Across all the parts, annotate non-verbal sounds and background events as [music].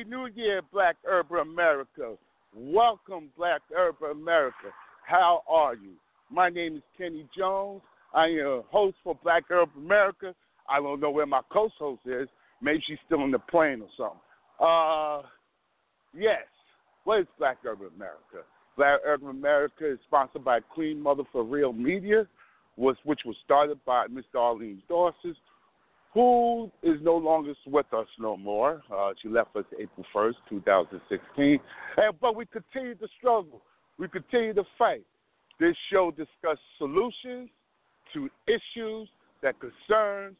Happy New Year, Black Urban America. Welcome, Black Urban America. How are you? My name is Kenny Jones. I am a host for Black Urban America. I don't know where my co-host is. Maybe she's still in the plane or something. Uh, yes. What is Black Urban America? Black Urban America is sponsored by Queen Mother for Real Media, which was started by Mr. Arlene Dawson, who is no longer with us no more. Uh, she left us April 1st, 2016. And, but we continue to struggle. We continue to fight. This show discusses solutions to issues that concern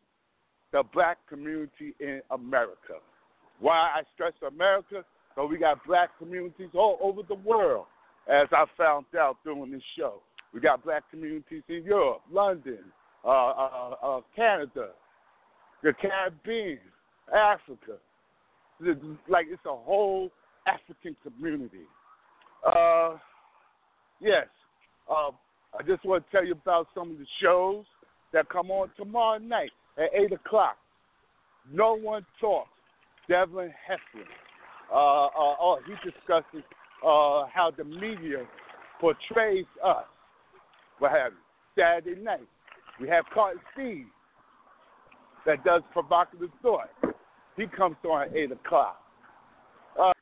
the black community in America. Why I stress America? So we got black communities all over the world, as I found out during this show. We got black communities in Europe, London, uh, uh, uh, Canada, the Caribbean, Africa. Like it's a whole African community. Uh, yes, uh, I just want to tell you about some of the shows that come on tomorrow night at 8 o'clock. No One Talks, Devlin Heflin. Uh, uh, oh, he discusses uh, how the media portrays us. What have you? Saturday night. We have Carlton Steed that does provocative thought. He comes on at 8 o'clock. Uh,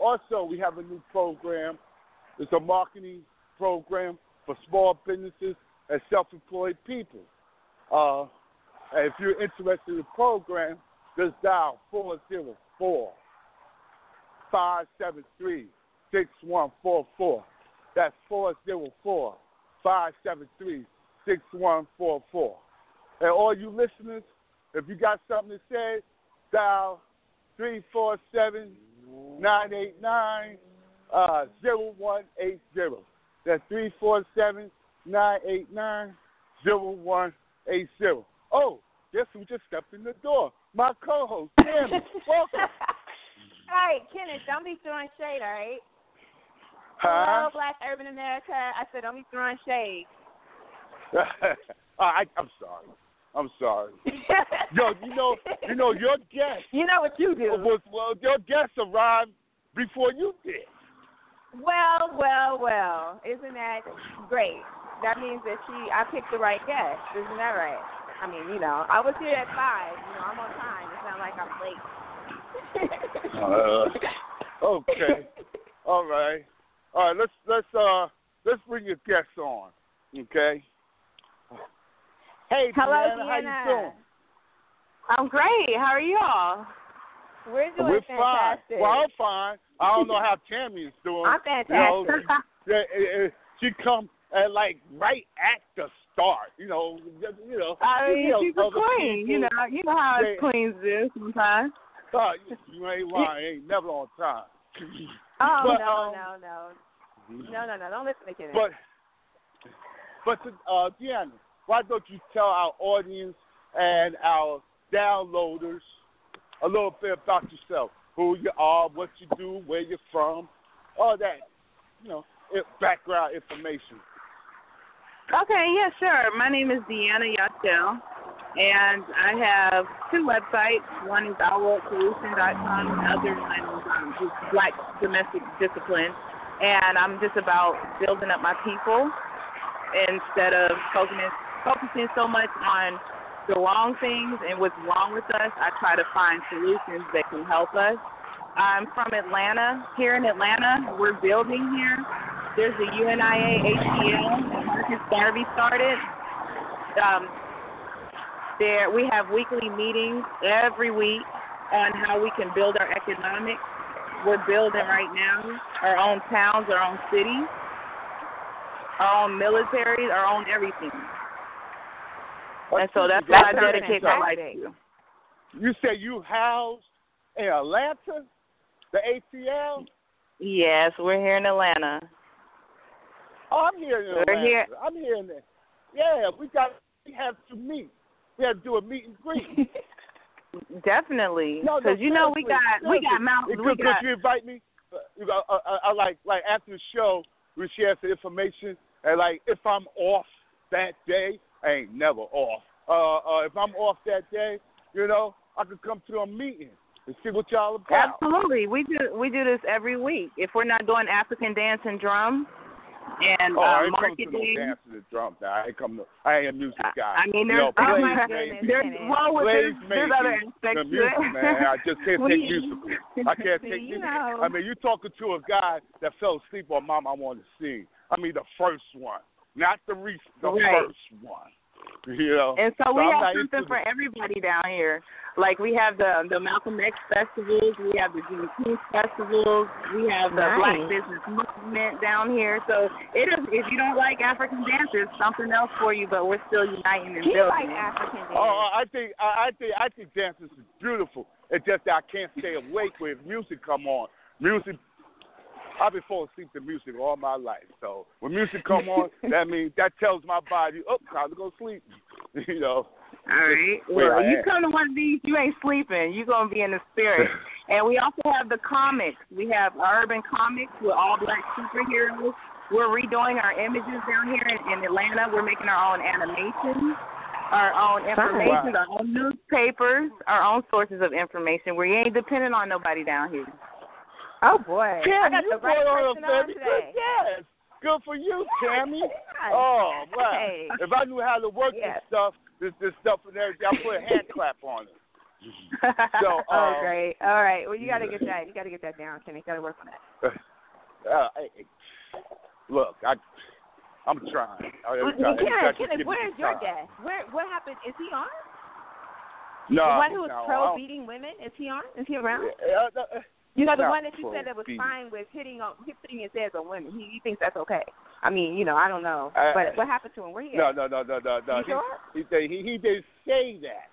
also, we have a new program. It's a marketing program for small businesses and self-employed people. Uh, if you're interested in the program, just dial 404 573 6144. That's 404 573 6144. And all you listeners, if you got something to say, dial 347 989 uh, 0180. That's 347 989 0180. Oh, guess who just stepped in the door? My co host, Tammy. [laughs] Welcome. All right, Kenneth, don't be throwing shade, all right? Huh? Hello, Black Urban America. I said, don't be throwing shade. [laughs] Uh, I, I'm sorry. I'm sorry. [laughs] Yo, you know, you know, your guest. You know what you do. Was, well, your guest arrived before you did. Well, well, well. Isn't that great? That means that she, I picked the right guest. Isn't that right? I mean, you know, I was here at five. You know, I'm on time. It's not like I'm late. uh, okay. All right. All right. Let's let's uh let's bring your guest on. Okay. Hey, Hello, Deanna, how you doing? I'm great. How are you all? We're doing We're fantastic. fine. Well, I'm fine. I don't know how Tammy is doing. I'm You know, fantastic. [laughs] yeah, eh, eh, she come at like right at the start. You know, just, you know. I mean, you know, she's a other queen. You know, you know how they- queens do sometimes. [laughs] Uh, you, you ain't lying. Ain't never on time. [laughs] oh but, no, um, no, no, no, no, no! Don't listen to Kenneth. But but to, uh, Deanna, why don't you tell our audience and our downloaders a little bit about yourself, who you are, what you do, where you're from, all that, you know, background information. Okay, yeah, sure. My name is Deanna Yachtel, and I have two websites. One is OurWorldSolution.com, and the other one is um, just Black Domestic Discipline. And I'm just about building up my people instead of focusing focusing so much on the wrong things and what's wrong with us. I try to find solutions that can help us. I'm from Atlanta. Here in Atlanta, we're building here. There's the UNIA that Marcus Garvey started. Um, there, we have weekly meetings every week on how we can build our economics. We're building right now our own towns, our own cities, our own militaries, our own everything. And so that's what I dedicate my life to. You You say you housed in Atlanta, the ATL? Yes, we're here in Atlanta. Oh, I'm here in We're Atlanta. here. I'm here in there. Yeah, we got we have to meet. We have to do a meet and greet. [laughs] Definitely, No, no, because you know we got we got mountains. Could, We could got you invite me? You know, uh, uh, I like like after the show we share some information and like if I'm off that day, I ain't never off. Uh, uh, if I'm off that day, you know, I could come to a meeting and see what y'all about. Absolutely, we do we do this every week. If we're not doing African dance and drum, and oh, uh, I ain't marketing. come to no dance and drum. Now. I ain't come to. I ain't a music guy. I mean, you there's, know, oh Blaze my made goodness, there's Kenny. well, Blaze there's, there's other aspects to music, man. I just can't [laughs] take musical. I can't [laughs] take you music. know. I mean, you're talking to a guy that fell asleep on Mama I Want to Sing. I mean, the first one, not the re- the Right. first one. You know. And so, we I'm have something for everybody down here. Like we have the the Malcolm X festivals, we have the Juneteenth festivals, we have the Nice. Black Business Movement down here. So it is if you don't like African dance, there's something else for you. But we're still uniting and He building. like African dance. Oh, I think I, I think I think dancing is beautiful. It's just that I can't stay awake when music come on. Music, I've been falling asleep to music all my life. So when music come on, [laughs] that means that tells my body, oh, time to go sleep. [laughs] you know. All right. Well, you come to one of these, you ain't sleeping. You're gonna be in the spirit. [laughs] and we also have the comics. We have urban comics with all black superheroes. We're redoing our images down here in, in Atlanta. We're making our own animations, our own oh, information, our own newspapers, our own sources of information. We ain't dependent on nobody down here. Oh boy, I Tammy, got you the right on on today. good yes. Good for you, Tammy. Yes. Oh, wow. Hey. If I knew how to work Yes. this stuff, this this stuff and everything, I'd put a hand [laughs] clap on it. [laughs] So, oh um, great. All right. Well, you got to get that. You [laughs] got to get that down, Kenny. Got to work on that. Uh, hey, look, I, I'm trying. I, I, Kenny, I, Kenny, give where's your time. guest? Where? What happened? Is he on? No, the one who was no, pro beating women. Is he on? Is he around? Uh, uh, You know, the one that you said that was fine with hitting on hitting his heads on women. He, he thinks that's okay. I mean, you know, I don't know. Uh, but what happened to him? Where he No, at? no, no, no, no, no. You sure? He, he, he, he didn't say that.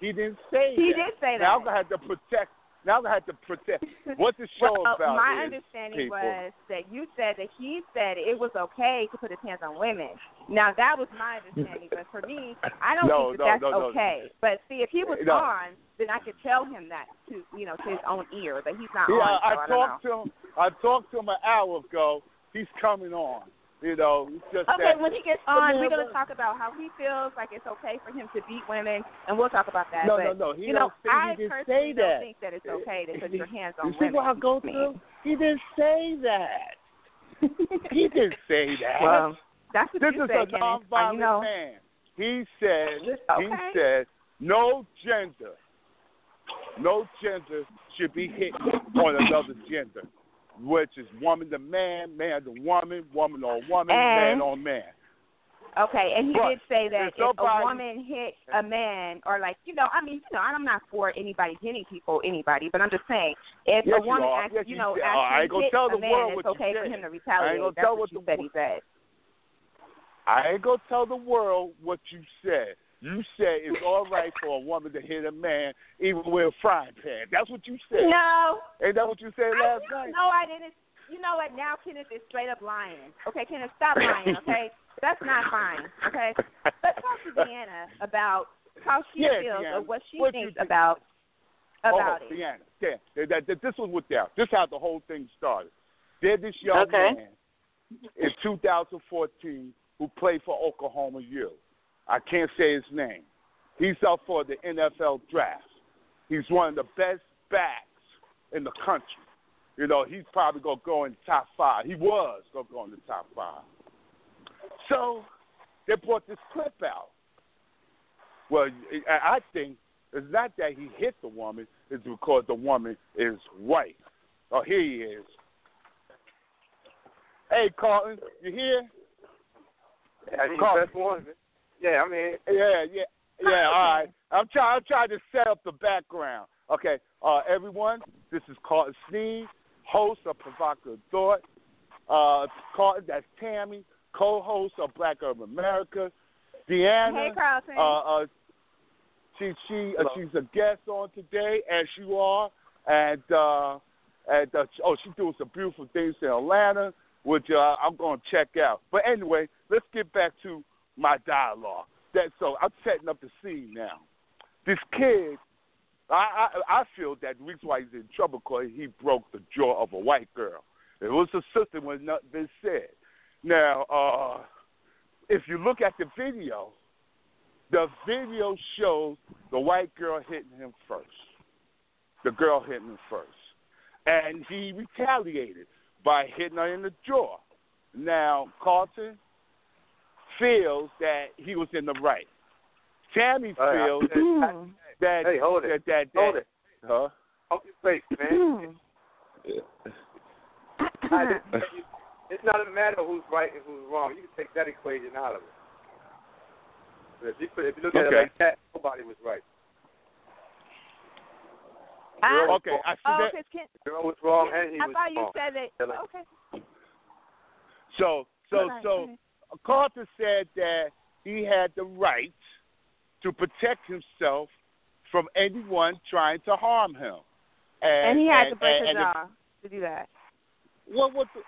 He didn't say He that. did say Now I'm that. gonna have to protect. Now I'm gonna protect. What's the show well, about? my is understanding people. was that you said that he said it was okay to put his hands on women. Now that was my understanding, but for me, I don't No, think no, that that's no, no. okay. But see, if he was No. on, then I could tell him that to you know to his own ear, but he's not Yeah, on. So I, I, I talked to him. I talked to him an hour ago. He's coming on. You know, it's just. Okay, that. when he gets on, we're gonna talk about how he feels like it's okay for him to beat women, and we'll talk about that. No, but, no, no. He you know, say I he didn't personally say don't that. think that it's okay to put your hands on You see women. what I go through? He didn't say that. He [laughs] didn't say that. well, that's what this you is said, a nonviolent you know, man. He said. He said no gender, no gender should be hit on another gender, which is woman to man, man to woman, woman on woman, And- man on man. Okay, and he But did say that if if a woman hit a man, or like you know, I mean, you know, I'm not for anybody hitting people, anybody, but I'm just saying, if Yes, a woman, are. actually, Yes, you you know, said- oh, uh, I ain't actually gonna hit tell a the man, world it's you okay for him to retaliate. I ain't gonna That's tell what what you the said. He said. I ain't gonna tell the world what you said. You said it's all right for a woman to hit a man even with a frying pan. That's what you said. No, Ain't that what you said I, last night? no, I didn't. You know what? Now Kenneth is straight up lying. Okay, Kenneth, stop [laughs] lying. Okay, that's not fine. Okay, let's talk to Deanna about how she Yeah, feels Deanna. or what she What thinks think? about about oh, it. Deanna, Deanna, that, that, that, this was what that. This how the whole thing started. There's this young Okay. man in 2014 who played for Oklahoma U. I can't say his name. He's up for the NFL draft. He's one of the best backs in the country. You know, he's probably gonna go in the top five. He was gonna go in the top five. So they brought this clip out. Well, I think it's not that he hit the woman; it's because the woman is white. Oh, here he is. Hey, Carlton, you here? Yeah, I think Carl. the best one. Yeah, I mean, Yeah, yeah, yeah. All right. I'm trying. I'm trying to set up the background. Okay, uh, everyone. This is Carlton Steed, host of Provocative Thought. Uh, Carlton, that's Tammy, co-host of Black Urban America. Deanna. Hey, Carlton. Uh, uh, she she uh, she's a guest on today, as you are, and uh, and uh, oh, she's doing some beautiful things in Atlanta, which uh, I'm going to check out. But anyway, let's get back to my dialogue. That so I'm setting up the scene now. This kid, I I, I feel that the reason why he's in trouble because he broke the jaw of a white girl. It was a sister when nothing been said. Now, uh, if you look at the video, the video shows the white girl hitting him first. the girl hitting him first, and he retaliated by hitting her in the jaw. Now Carlton feels that he was in the right. Tammy All right, feels I- Hmm. that Hey, hold that it. that, that Hold it. huh? Hold your face, man. I just- it's not a matter of who's right and who's wrong. You can take that equation out of it. But if you put, if you look at it like that, nobody was right. I, Okay, I see oh, that. 'cause Ken, The girl was wrong and he I was thought you said that. Yeah, like- Okay. So so Go so go ahead. Carter said that he had the right to protect himself from anyone trying to harm him. And, And he had and, to break and, his jaw to do that. What what the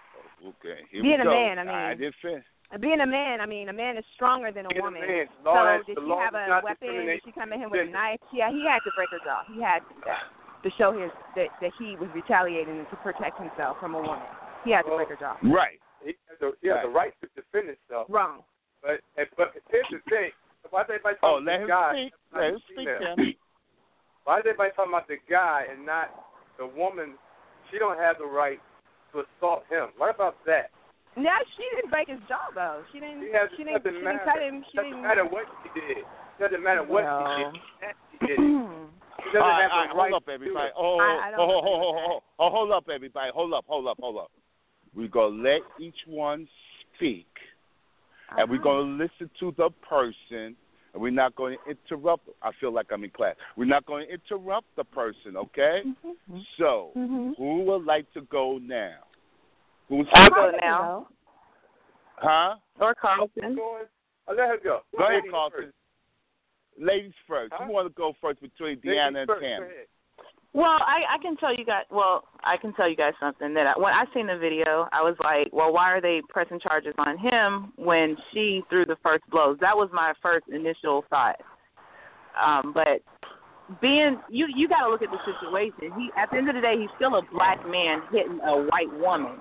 Okay, here Being a go. man, I mean- I did finish. Being a man, I mean, a man is stronger than a Being a woman. man, so did she have a weapon? Did she come at him with a knife? Yeah, he had to break her jaw. He had to to show his that that he was retaliating and to protect himself from a woman. He had to break her jaw. Right. He has the, he has the right to defend himself. Wrong. But and, but here's the thing. Why is everybody Oh, talking let about him the guy? speak. Let him speak, female? Why is everybody talking about the guy and not the woman? She don't have the right to assault him. What about that? No, she didn't break his jaw though. She didn't. She has, she didn't. doesn't She matter. didn't cut him. She doesn't didn't. matter what she did. doesn't matter what Well. she did. That she did. [clears throat] She doesn't All right, have all the right, right hold up, everybody. it. Oh, I- I don't oh, oh, oh, oh, oh, oh, hold up, everybody. Hold up, hold up, hold up. We're going to let each one speak, and we're Uh-huh. going to listen to the person, and we're not going to interrupt. I feel like I'm in class. We're not going to interrupt the person, okay? Mhm. So, Mhm. who would like to go now? Who's I'll I'll go now. Huh? Or Carlton. Going, oh, let her go. Go ahead, Ladies Carlton. first. Ladies first. Huh? Who want to go first between Ladies Deanna and first. Go Tammy? Well, I I can tell you guys. Well, I can tell you guys something that I, when I seen the video, I was like, well, why are they pressing charges on him when she threw the first blows? That was my first initial thought. Um, but being you, you got to look at the situation. He at the end of the day, he's still a black man hitting a white woman.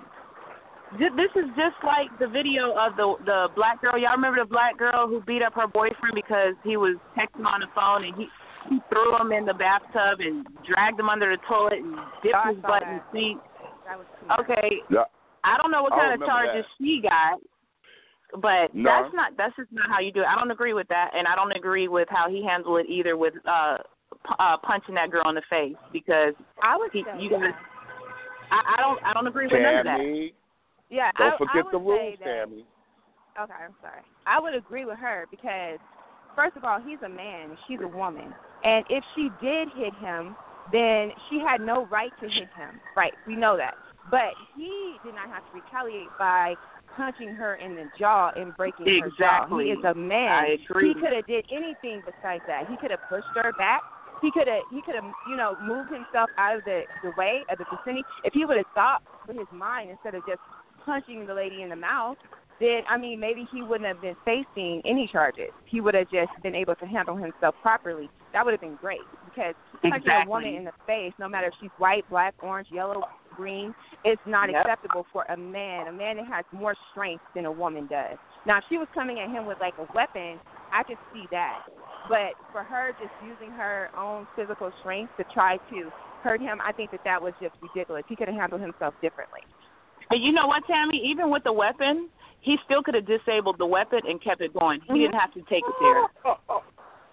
This is just like the video of the the black girl. Y'all remember the black girl who beat up her boyfriend because he was texting on the phone and he he threw him in the bathtub and dragged him under the toilet and dipped Oh, his saw butt in that. the sink. That was too much. Okay, Yeah. I don't know what kind of remember charges she got, but No. that's not that's just not how you do it. I don't agree with that, and I don't agree with how he handled it either with uh, p- uh punching that girl in the face because I would he, say you yeah. guys. I, I don't I don't agree with none of that. Tammy. Yeah, Don't I, forget I the rules, that, Tammy. Okay, I'm sorry. I would agree with her because, first of all, he's a man, she's a woman, and if she did hit him, then she had no right to hit him. Right, we know that. But he did not have to retaliate by punching her in the jaw and breaking her jaw. Exactly. He is a man. I agree. He could have did anything besides that. He could have pushed her back. He could have he could have you know moved himself out of the the way of the vicinity. If he would have thought with his mind instead of just punching the lady in the mouth, then I mean maybe he wouldn't have been facing any charges. He would have just been able to handle himself properly. That would have been great because punching a woman in the face, no matter if she's white, black, orange, yellow, green, it's not Yep. acceptable for a man. A man that has more strength than a woman does. Now, if she was coming at him with like a weapon, I could see that. But for her just using her own physical strength to try to hurt him, I think that that was just ridiculous. He could have handled himself differently. And you know what, Tammy? Even with the weapon, he still could have disabled the weapon and kept it going. He Mhm. didn't have to take it there.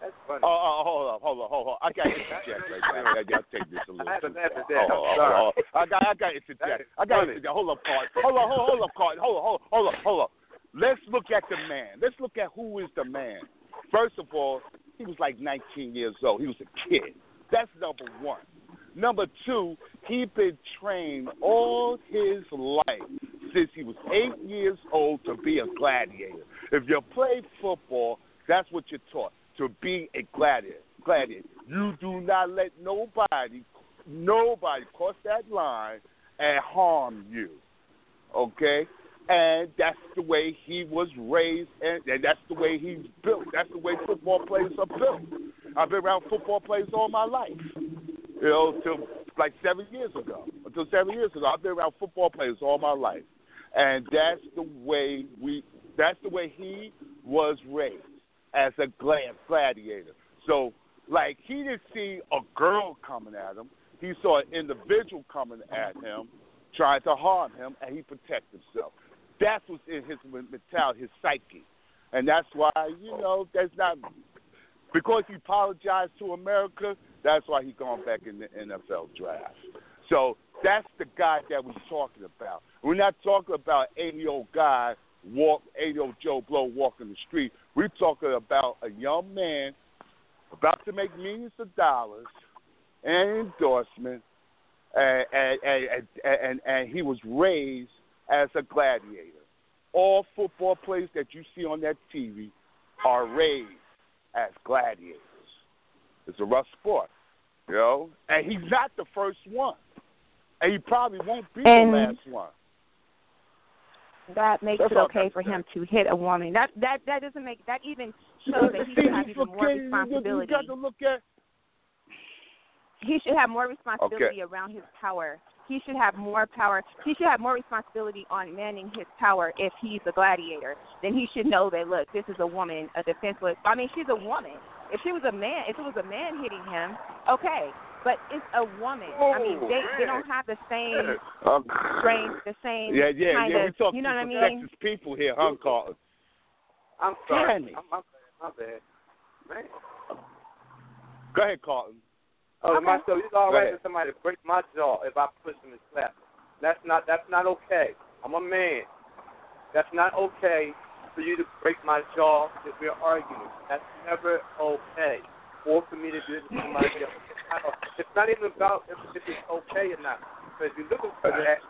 Oh, oh, that's funny. Oh, oh, hold up, hold up, hold up. I got to interject right now. I got to take this a little I too far. at that. Hold I'm on, sorry. hold on. I got, I got to interject. I got to interject. Hold up, Card. Hold on, hold on, hold up, Card. Hold on, hold on, hold up, hold up. Let's look at the man. Let's look at who is the man. First of all, he was like 19 years old. He was a kid. That's number one. Number two, he been trained all his life since he was eight years old to be a gladiator. If you play football, that's what you're taught to be a gladiator. Gladiator. You do not let nobody, nobody cross that line and harm you. Okay, and that's the way he was raised, and, and that's the way he's built. That's the way football players are built. I've been around football players all my life. You know, till like seven years ago. Until seven years ago, I've been around football players all my life, and that's the way we. That's the way he was raised as a glad gladiator. So, like, he didn't see a girl coming at him. he saw an individual coming at him, trying to harm him, and he protected himself. That's what's in his mentality, his psyche, and that's why you know that's not because he apologized to America. That's why he's gone back in the NFL draft. So that's the guy that we're talking about. We're not talking about 80 year old guy walk 80 year old Joe Blow walking the street. We're talking about a young man about to make millions of dollars and endorsement, and and, and and and he was raised as a gladiator. All football players that you see on that TV are raised as gladiators. It's a rough sport, you know. And he's not the first one, and he probably won't be and the last one. That makes That's it okay for him to hit a woman. That that that doesn't make that even shows that he See, should have you even more responsibility. You got to look at He should have more responsibility around his power. He should have more power. He should have more responsibility on manning his power if he's a gladiator. Then he should know that look, this is a woman, a defenseless. I mean, she's a woman. If she was a man, if it was a man hitting him, okay. But it's a woman. I mean, Oh, they they don't have the same Um, brain, the same Yeah, yeah, kind yeah. of. We talking you know what I mean? sexist people here, huh, Carlton? I'm sorry. Damn it. I'm, my bad. My bad. Man. Go ahead, Carlton. Oh, Okay. my so it's all Go right ahead. for somebody to break my jaw if I push him and slap him. That's not that's not okay. I'm a man. That's not okay for you to break my jaw if we're arguing. That's never okay. Or for me to do it to somebody else. It's [laughs] not, it's not even about if, if it's okay or not. Because if you're looking for that,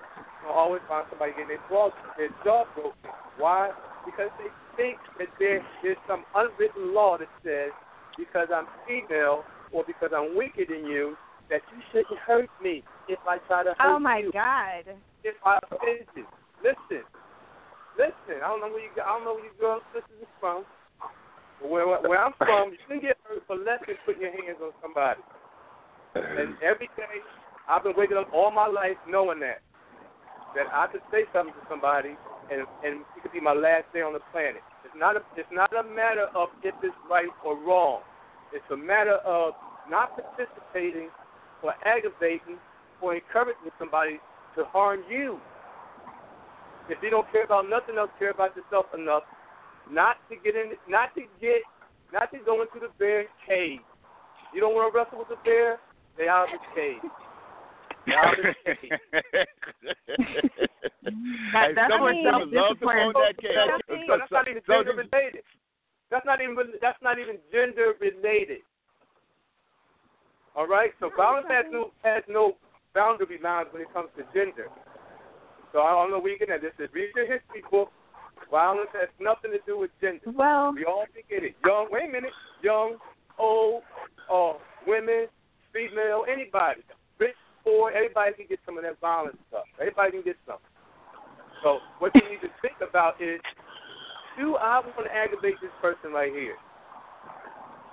you'll always find somebody getting their jaw, their jaw broken. Why? Because they think that there is some unwritten law that says because I'm female or because I'm weaker than you, that you shouldn't hurt me if I try to hurt Oh my you. God. If I offend you. Listen. Listen. I don't know where you I don't know where you girls sisters is from. Where where I'm from, you can get hurt for less than putting your hands on somebody. And every day I've been waking up all my life knowing that. That I could say something to somebody and and it could be my last day on the planet. It's not a it's not a matter of if it's right or wrong. It's a matter of not participating or aggravating or encouraging somebody to harm you. If you don't care about nothing else, care about yourself enough not to get in, not to get, not to go into the bear's cage. You don't want to wrestle with the bear? Stay out of his cage. Stay out of his cage. That, And that's some what women love to self-discipline. go that cage. Something- So that's not even gender related. That's not even that's not even gender related. All right. So violence has no has no boundary lines when it comes to gender. So I don't know where you get that. This is read your history book. Violence has nothing to do with gender. Well, We all can get it. Young, wait a minute. Young, old, uh, women, female, anybody, rich, poor, everybody can get some of that violent stuff. Everybody can get some. So what you need to think about is, do I want to aggravate this person right here?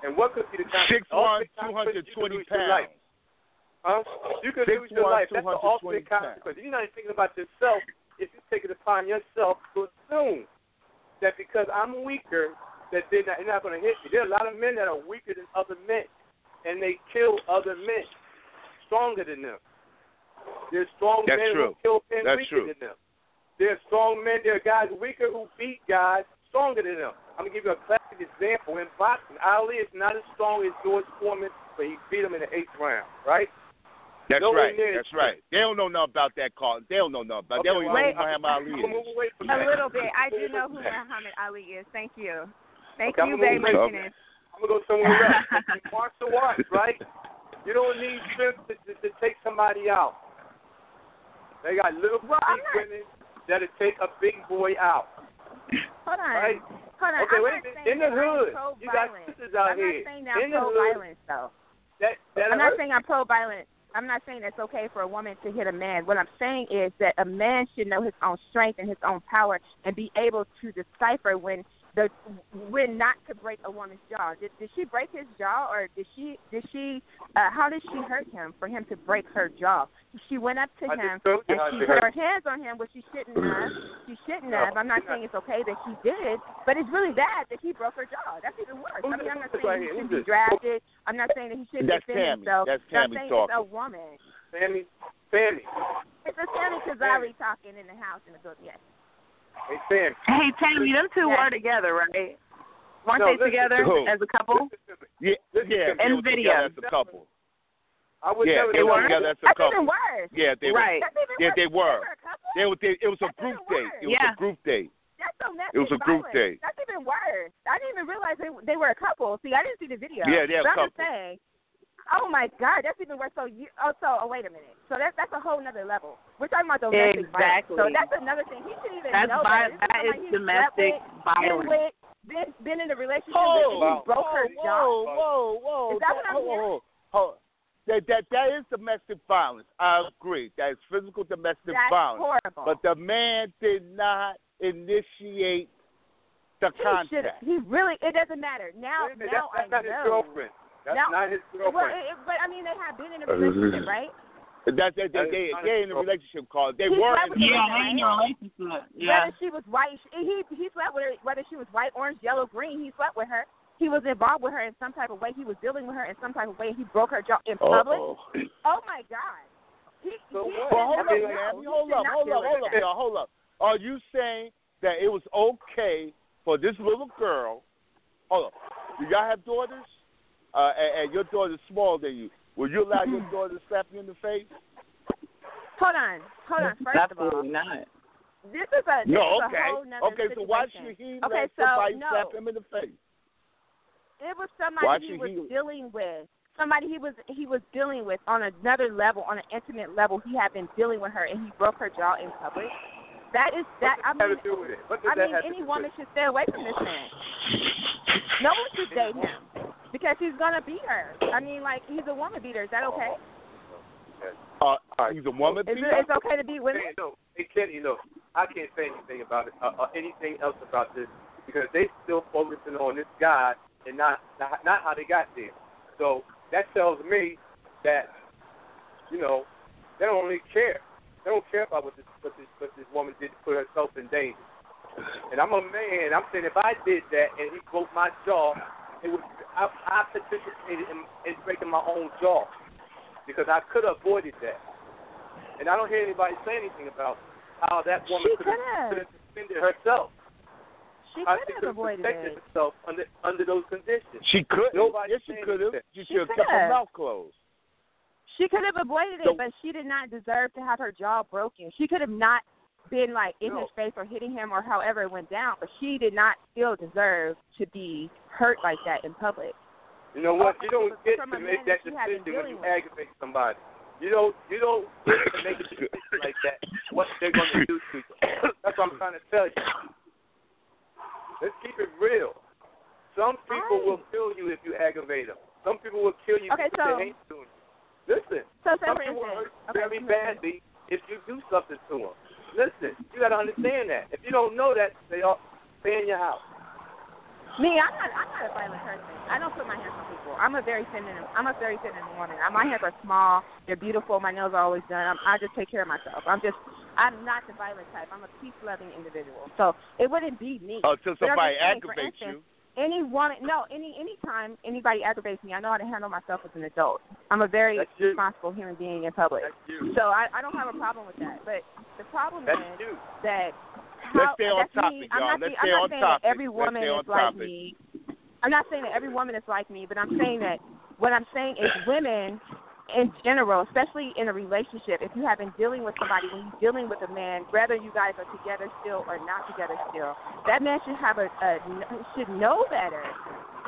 And what could be the Six consequence? one, Ultimate two hundred consequence, you could twenty lose your life. pounds. Huh? You could Six lose your life. That's the 220 ultimate consequence. You're not even thinking about yourself if you take it upon yourself to assume that because I'm weaker, that they're not, they're not going to hit me. There are a lot of men that are weaker than other men, and they kill other men stronger than them. There's strong That's men true. who kill men That's weaker true. than them. There are strong men, there are guys weaker who beat guys stronger than them. I'm going to give you a classic example. In boxing, Ali is not as strong as George Foreman, but he beat him in the eighth round, right? That's Nowhere right. That's as right. They don't know nothing about that, Carlton. They don't know nothing about. They don't even know wait. who Muhammad Ali I'm going to move is. away from a little bit. I do know who [laughs] Muhammad Ali is. Thank you. Thank Okay, you, I'm Bay gonna move Martinez. I'm gonna go somewhere else. [laughs] Martial arts, right? You don't need strength to, to, to take somebody out. They got little Well, I'm not- women that'll take a big boy out, Hold on. right? Hold on. Okay, I'm wait a minute. In the hood, you got sisters out I'm here. not saying I'm the hood. pro-violence, though. That that I'm not saying I'm pro-violent. I'm not saying it's okay for a woman to hit a man. What I'm saying is that a man should know his own strength and his own power and be able to decipher when the when not to break a woman's jaw. Did, did she break his jaw, or did she did she? Uh, how did she hurt him for him to break her jaw? She went up to I him just told you and she she put her hands on him, which she shouldn't have. She shouldn't No, have. I'm not saying it's okay that she did, but it's really bad that he broke her jaw. That's even worse. I mean, I'm not saying right he shouldn't be this? drafted. I'm not saying that he shouldn't That's defend Tammy. himself. That's but I'm saying talking. it's a woman. Sammy, Sammy, It's a Sammy Kazari talking in the house in the building. Yes. Hey Sammy. Hey, Tammy, them two Yeah. were together, right? Weren't No, they together to as a couple? Listen to me. Yeah, yeah. they In were video. as a couple. I would Yeah, never they were together as a That's couple. even worse. Yeah, they Right. That's Yeah, they were. a couple? were. They were. They, it was a That's group date. worse. It was Yeah. a group date. That's domestic It was a group violence. date. That's even worse. I didn't even realize they they were a couple. See, I didn't see the video. Yeah, they're a but I'm just couple. saying. Oh my God, that's even worse. So you. Oh, so oh, wait a minute. So that's that's a whole nother level. We're talking about domestic Exactly. violence. So that's another thing. He should even That's know vi- better. This that somebody is domestic with, Been violence. with, been been in a relationship Oh, with, and he broke her whoa, jaw. Whoa, whoa, whoa! Is that what I'm hold, hearing? hold, hold. That that that is domestic violence. I agree. That is physical domestic violence. That's violence. horrible. But the man did not initiate the he should. contact. He really. It doesn't matter. Now, Wait a minute, now that's, that's I not his girlfriend. That's Now- not his girlfriend. it, it- but I mean, they have been in a uh, relationship, right? That's they they That is they not they're in a relationship called. They He were in a Yeah, woman, they in a relationship. Yeah. Whether she was white, he he slept with her. Whether she was white, orange, yellow, green, he slept with her. He was involved with her in some type of way. He was dealing with her in some type of way. He broke her jaw in public. Uh-oh. Oh my God! He, So he Well, hold up, mean, know. man. Hold up, hold up, hold up, y'all, hold up. Are you saying that it was okay for this little girl? Hold up. Do y'all have daughters? Uh, and, and your daughter's smaller than you. Will you allow your daughter to slap you in the face? Hold on, hold on. First of all, Absolutely not. this is a this No, is okay. a whole nother Okay, so why situation. should he Okay, let so, somebody no. slap him in the face? It was Why somebody he should was he- dealing with. Somebody he was he was dealing with on another level, on an intimate level. He had been dealing with her, and he broke her jaw in public. That is that. I What does mean, to do with it? What I that mean, any woman should stay away from this man. No one should date him because he's gonna beat her. I mean, like he's a woman beater. Is that okay? Uh, right. he's a woman Is beater. it it's okay to beat women? Hey, no, hey, Kenny, you know, I can't say anything about it, uh, uh, anything else about this because they still focusing on this guy and not, not not how they got there. So that tells me that, you know, they don't really care. They don't care about what this what this what this woman did to put herself in danger. And I'm a man. I'm saying if I did that and he broke my jaw, it would I, I participated in, in breaking my own jaw because I could have avoided that. And I don't hear anybody say anything about how that woman could have could've. could have defended herself. She How could have avoided protected it. herself under under those conditions. She could. Nobody Yes, she saying could have. anything. She She should have kept her mouth closed. She could have avoided So- it, but she did not deserve to have her jaw broken. She could have not been like in No. his face or hitting him or however it went down, but she did not still deserve to be hurt like that in public. You know what? You don't get to make that that you have been decision when you aggravate somebody. You don't you don't get to make a decision like that. What they're going to do to you. [coughs] That's what I'm trying to tell you. Let's keep it real. Some people Right. will kill you if you aggravate them. Some people will kill you Okay, because so- they hate doing it. Listen, So, some people instance, hurt okay, very badly if you do something to them. Listen, you got to understand that. If you don't know that, they are stay in your house. Me, I'm not. I'm not a violent person. I don't put my hands on people. I'm a very feminine. I'm a very feminine woman. My hands are small. They're beautiful. My nails are always done. I'm, I just take care of myself. I'm just. I'm not the violent type. I'm a peace-loving individual. So it wouldn't be me. Until But I'm somebody just saying, for aggravates instance, you. Any woman, no, any any time anybody aggravates me, I know how to handle myself as an adult. I'm a very responsible human being in public. So I, I don't have a problem with that. But the problem That's is you. that Let's how, stay on that's topic, me. y'all. I'm not, Let's the- stay I'm not on saying topic. that every woman is like topic. me. I'm not saying that every woman is like me, but I'm saying that what I'm saying is women in general, especially in a relationship, if you have been dealing with somebody, when you're dealing with a man, whether you guys are together still or not together still, that man should have a, a should know better.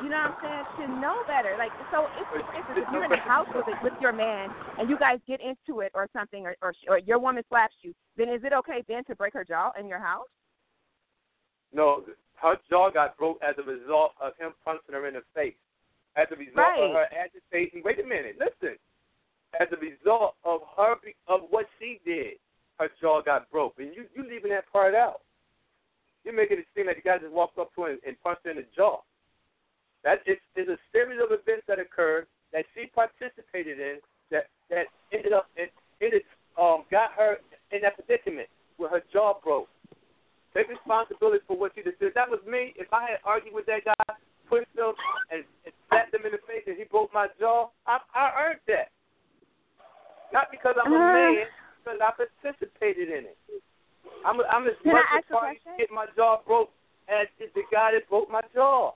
You know what I'm saying? Should know better. Like so, if, if, if, if you're in the house with it, with your man and you guys get into it or something, or, or or your woman slaps you, then is it okay then to break her jaw in your house? No, her jaw got broke as a result of him punching her in the face. As a result Right. of her agitating. Wait a minute, listen. As a result of her of what she did, her jaw got broke, and you you leaving that part out. You're making it seem like the guy just walked up to her and, and punched her in the jaw. That is, is a series of events that occurred that she participated in that that ended up it, it um got her in that predicament where her jaw broke. Take responsibility for what you did. If that was me, if I had argued with that guy, pushed him and, and slapped him in the face and he broke my jaw, I, I earned that. Not because I'm a Uh. man, because I participated in it. I'm I'm as much a a party to get my jaw broke as is the guy that broke my jaw.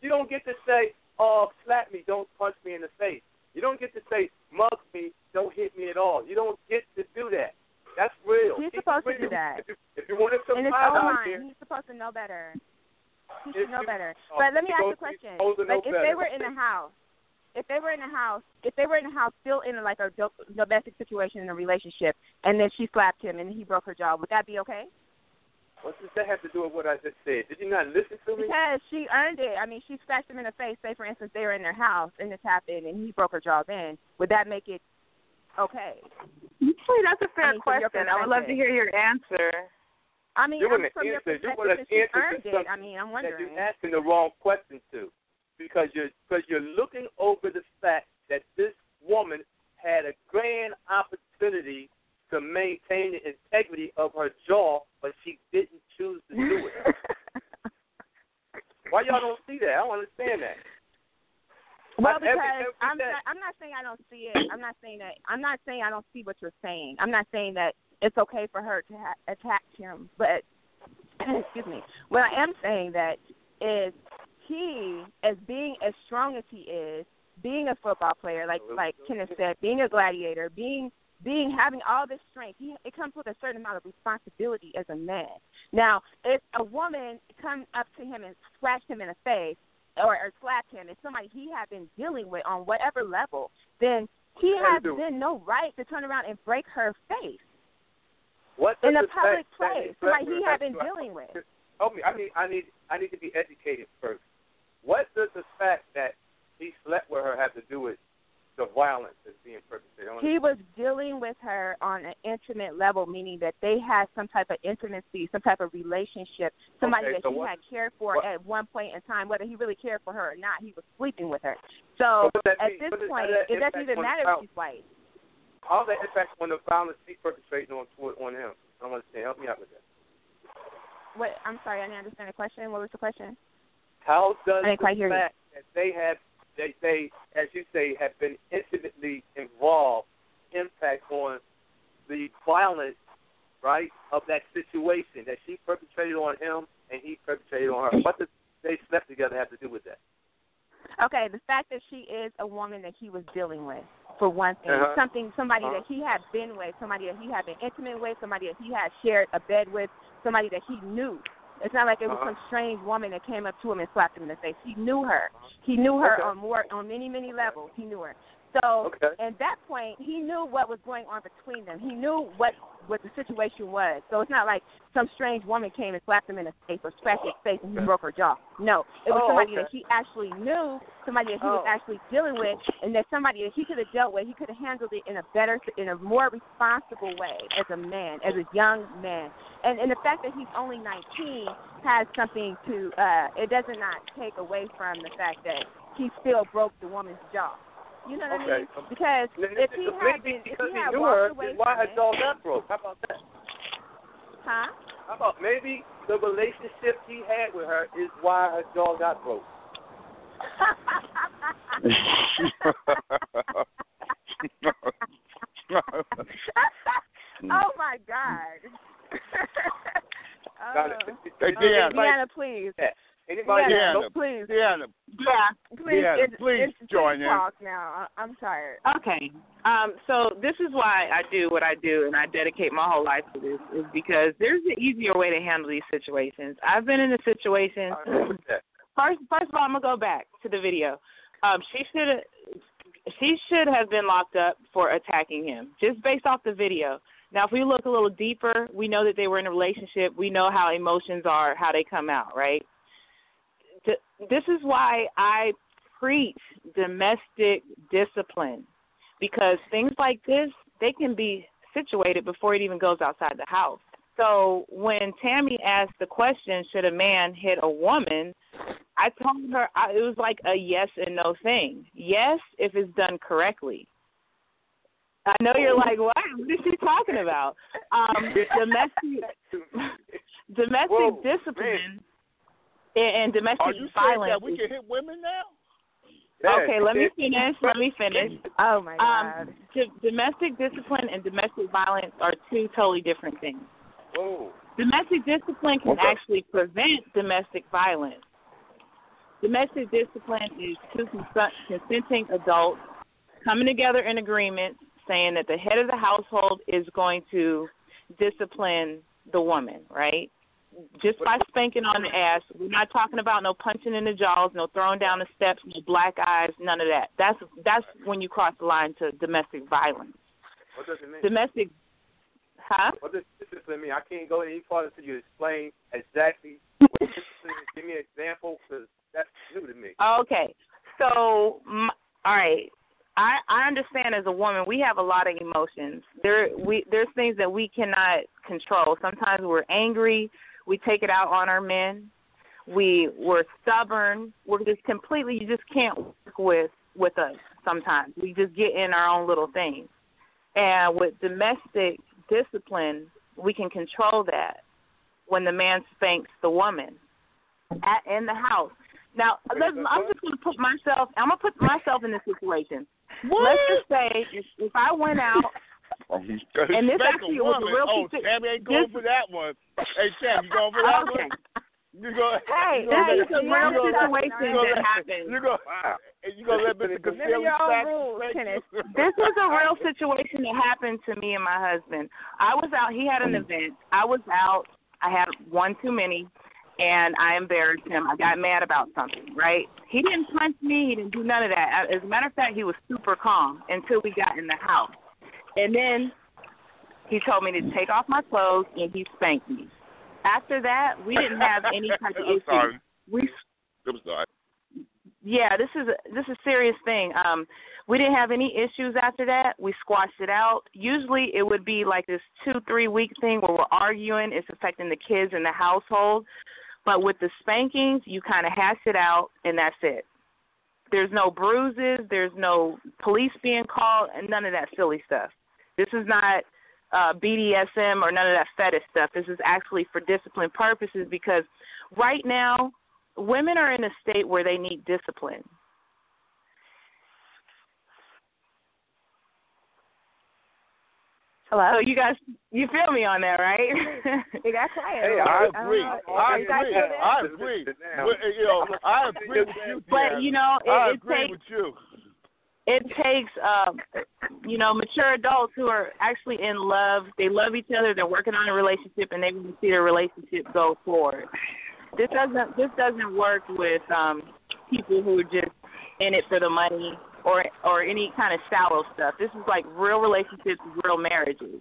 You don't get to say, "Oh, slap me, don't punch me in the face." You don't get to say, "Mug me, don't hit me at all." You don't get to do that. That's real. He's If supposed to do that. If you, if you want to survive out here, he's supposed to know better. He should know better. oh, But let me ask you a question. he's supposed to know Like if they were in a house, if they were in a house, if they were in a house still in a, like a do- domestic situation in a relationship, and then she slapped him and he broke her jaw, would that be okay? what does that have to do with what I just said? Did you not listen to me? Because she earned it. I mean, she scratched him in the face. Say, for instance, they were in their house and this happened, and he broke her jaw. Then would that make it okay? Actually, that's a fair I mean, question. I would love to hear your answer. I mean, You I'm wouldn't from your answer. You perspective, wouldn't if she answer to earned it. something I mean, I'm that wondering. you're asking the wrong question to, because you're because you're looking over the fact that this woman had a grand opportunity to maintain the integrity of her jaw, but she didn't choose to do it. [laughs] Why y'all don't see that? I don't understand that. Well, because every I'm not, I'm not saying I don't see it. I'm not saying that. I'm not saying I don't see what you're saying. I'm not saying that it's okay for her to ha- attack him. But [clears throat] excuse me. What I am saying that is he, as being as strong as he is, being a football player, like like Kenneth said, being a gladiator, being being having all this strength, he, it comes with a certain amount of responsibility as a man. Now, if a woman comes up to him and scratched him in the face, or, or slapped him, and somebody he had been dealing with on whatever level, then he has then no right to turn around and break her face What in a public place. Somebody he had been dealing with. Help me. I need. I need. I need to be educated first. What does the fact that he slept with her have to do with the violence that's being perpetrated? on He was dealing with her on an intimate level, meaning that they had some type of intimacy, some type of relationship, somebody Okay, that so he what- had cared for what- at one point in time, whether he really cared for her or not. He was sleeping with her. So at mean? this point, that it doesn't even matter if she's white. All that impact on the violence he's perpetrating on toward on him? I don't understand. Help me out with that. What? I'm sorry, I didn't understand the question. What was the question? How does the hear you. fact that they have, they, they, as you say, have been intimately involved, impact on the violence, right, of that situation that she perpetrated on him and he perpetrated on her? What does they slept together have to do with that? Okay, the fact that she is a woman that he was dealing with, for one thing, Uh-huh. something somebody Uh-huh. that he had been with, somebody that he had been intimate with, somebody that he had shared a bed with, somebody that he knew. It's not like it was Uh-huh. some strange woman that came up to him and slapped him in the face. He knew her. He knew her Okay. on more on many many levels. He knew her. So Okay. at that point, he knew what was going on between them. He knew what what the situation was. So it's not like some strange woman came and slapped him in the face or scratched his face and he broke her jaw. No, it was Oh, somebody okay. that he actually knew, somebody that he was Oh. actually dealing with, and that somebody that he could have dealt with. He could have handled it in a better, in a more responsible way as a man, as a young man. And and the fact that he's only 19 has something to. uh It does not take away from the fact that he still broke the woman's jaw. You know what I mean? Because Then if he had maybe been, if because he had walked her, away why her jaw got broke? How about that? huh? How about maybe the relationship he had with her is why her jaw got broke? [laughs] oh my God. Now, [laughs] oh. Hey, Oh, Deanna. Deanna, please. Anybody Deanna, Deanna. please. Deanna, Yeah. Please, Deanna, it's, please it's, join please in. talk now. I- I'm tired. Okay. Um, so this is why I do what I do, and I dedicate my whole life to this, is because there's an easier way to handle these situations. I've been in a situation. I agree with that. First, first of all, I'm gonna go back to the video. Um, she should she should have been locked up for attacking him, just based off the video. Now, if we look a little deeper, we know that they were in a relationship. We know how emotions are, how they come out, right? Th- This is why I preach domestic discipline, because things like this they can be situated before it even goes outside the house. So when Tammy asked the question, should a man hit a woman? I told her I, it was like a yes and no thing. Yes, if it's done correctly. I know you're like, what? What is she talking about? Um, [laughs] domestic [laughs] domestic Whoa, discipline and, and domestic Are you saying violence. that we can hit women now? okay, let me finish. Let me finish. Oh my God. Um, d- domestic discipline and domestic violence are two totally different things. Whoa. Domestic discipline can Okay. actually prevent domestic violence. Domestic discipline is two cons- consenting adults coming together in agreement saying that the head of the household is going to discipline the woman, right? Just by spanking on the ass. We're not talking about no punching in the jaws, no throwing down the steps, no black eyes, none of that. That's that's when you cross the line to domestic violence. What does it mean? Domestic huh? What does discipline mean? I can't go any farther until you explain exactly what discipline is. Give me an example, because that's new to me. Okay. So, m all right. I I understand as a woman, we have a lot of emotions. There we there's things that we cannot control. Sometimes we're angry, we take it out on our men. We we're stubborn. We're just completely you just can't work with with us sometimes. We just get in our own little things. And with domestic discipline, we can control that when the man spanks the woman at, in the house. Now, let's, I'm just going to put myself. I'm going to put myself in this situation. What? Let's just say if, if I went out [laughs] And this actually a was a real Oh, Tammy ain't going this- for that one. Hey, Tam, you going for that okay, one? You go. Hey, you gonna that is a real situation that happened. You go. Wow. You gonna let Mr. Casilli your rules, spank Kenneth. you? this was a real situation that happened to me and my husband. I was out. He had an mm-hmm. event. I was out. I had one too many, and I embarrassed him. I got mad about something. Right? He didn't punch me. He didn't do none of that. As a matter of fact, he was super calm until we got in the house, and then he told me to take off my clothes and he spanked me. After that, we didn't have any [laughs] type of I'm issue. sorry. We I'm sorry. yeah, this is a, this is a serious thing. Um, we didn't have any issues after that. We squashed it out. Usually, it would be like this two three week thing where we're arguing. It's affecting the kids in the household. But with the spankings, you kind of hash it out, and that's it. There's no bruises. There's no police being called, and none of that silly stuff. This is not uh, BDSM or none of that fetish stuff. This is actually for discipline purposes because right now women are in a state where they need discipline. Hello. So you guys, you feel me on that, right? It got [laughs] quiet. Hey, I agree. know. I You guys agree. I agree. Well, You know, I agree with you. but you know, I it, it agree takes with you. It takes um, you know mature adults who are actually in love. They love each other. They're working on a relationship, and they want to see their relationship go forward. This doesn't this doesn't work with um, people who are just in it for the money or or any kind of shallow stuff. This is like real relationships, real marriages.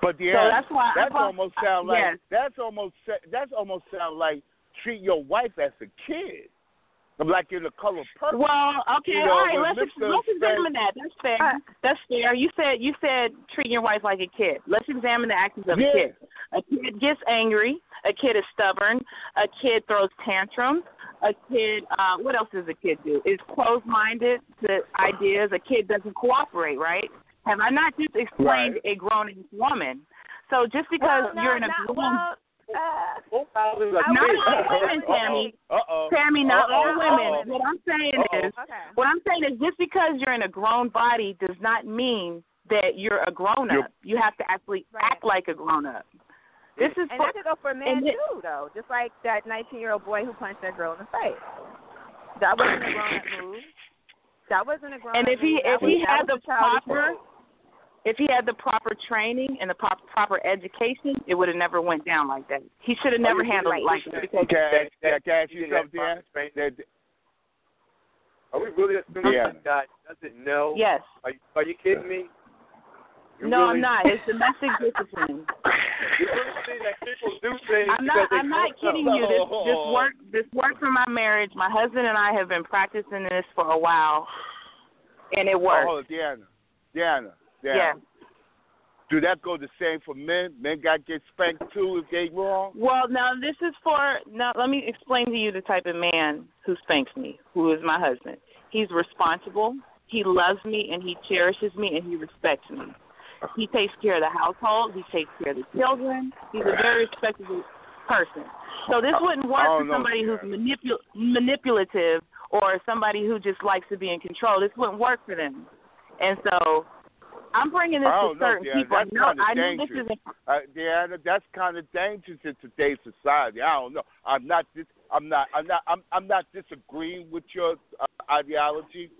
But yeah, So that's why that's I, almost sound like yes. that's almost that's almost sound like treat your wife as a kid, like you're the color purple. Well, okay, You know, all right. Let's Mr. let's examine that. That's fair. Uh, That's fair. You said you said treat your wife like a kid. Let's examine the actions of Yeah. a kid. A kid gets angry. A kid is stubborn. A kid throws tantrums. A kid, uh, what else does a kid do? Is closed-minded to ideas. A kid doesn't cooperate, right? Have I not just explained a grown woman? So just because well, no, you're in a not, grown, well, uh, Four thousand I not all women, Tammy. Uh oh. Tammy, not all Uh-oh. women. Uh-oh. What I'm saying Uh-oh. is, okay. what I'm saying is just because you're in a grown body does not mean that you're a grown up. You're- You have to actually Right. act like a grown up. This is And for, that could go for men and it- too, though. Just like that 19 year old boy who punched that girl in the face. That wasn't a grown up move. That wasn't a grown and if he if he had the was a childish proper move. If he had the proper training and the prop, proper education, it would have never went down like that. He should have never you handled it like that because Can I, that- can I- can I ask you you something, Dan? That, Are we really assuming Yeah. that guy doesn't know? yes. Are you, are you kidding me? You No, really, I'm not. It's domestic discipline. You really think that people do things I'm not. I'm not kidding something? you. This this work this work for my marriage. My husband and I have been practicing this for a while, and it oh, works. hold on, Deanna. Deanna. Deanna. yeah. Do that go the same for men? Men got to get spanked too if they wrong. Well, now this is for now. Let me explain to you the type of man who spanks me, who is my husband. He's responsible. He loves me and he cherishes me and he respects me. He takes care of the household. He takes care of the children. He's a very respectable person. So this wouldn't work oh, for don't know, somebody who's manipul- manipulative or somebody who just likes to be in control. This wouldn't work for them. And so I'm bringing this to know, certain Deanna. people. That's no, I know this isn't. Uh, Deanna, that's kind of dangerous in today's society. I don't know. I'm not. Dis- I'm not. I'm not. I'm. I'm not disagreeing with your uh, ideology.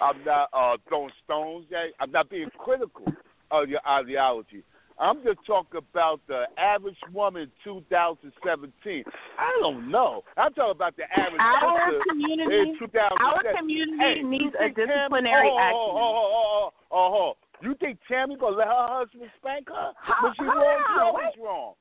I'm not uh, throwing stones at. You. I'm not being critical of your ideology. I'm just talking about the average woman in 2017. I don't know. I'm talking about the average Our community, in 2017. our community Hey, needs a disciplinary oh, action. Oh, oh, oh, oh, oh, oh. You think Tammy gonna let her husband spank her? How- But she how wrong. She now? always wrong.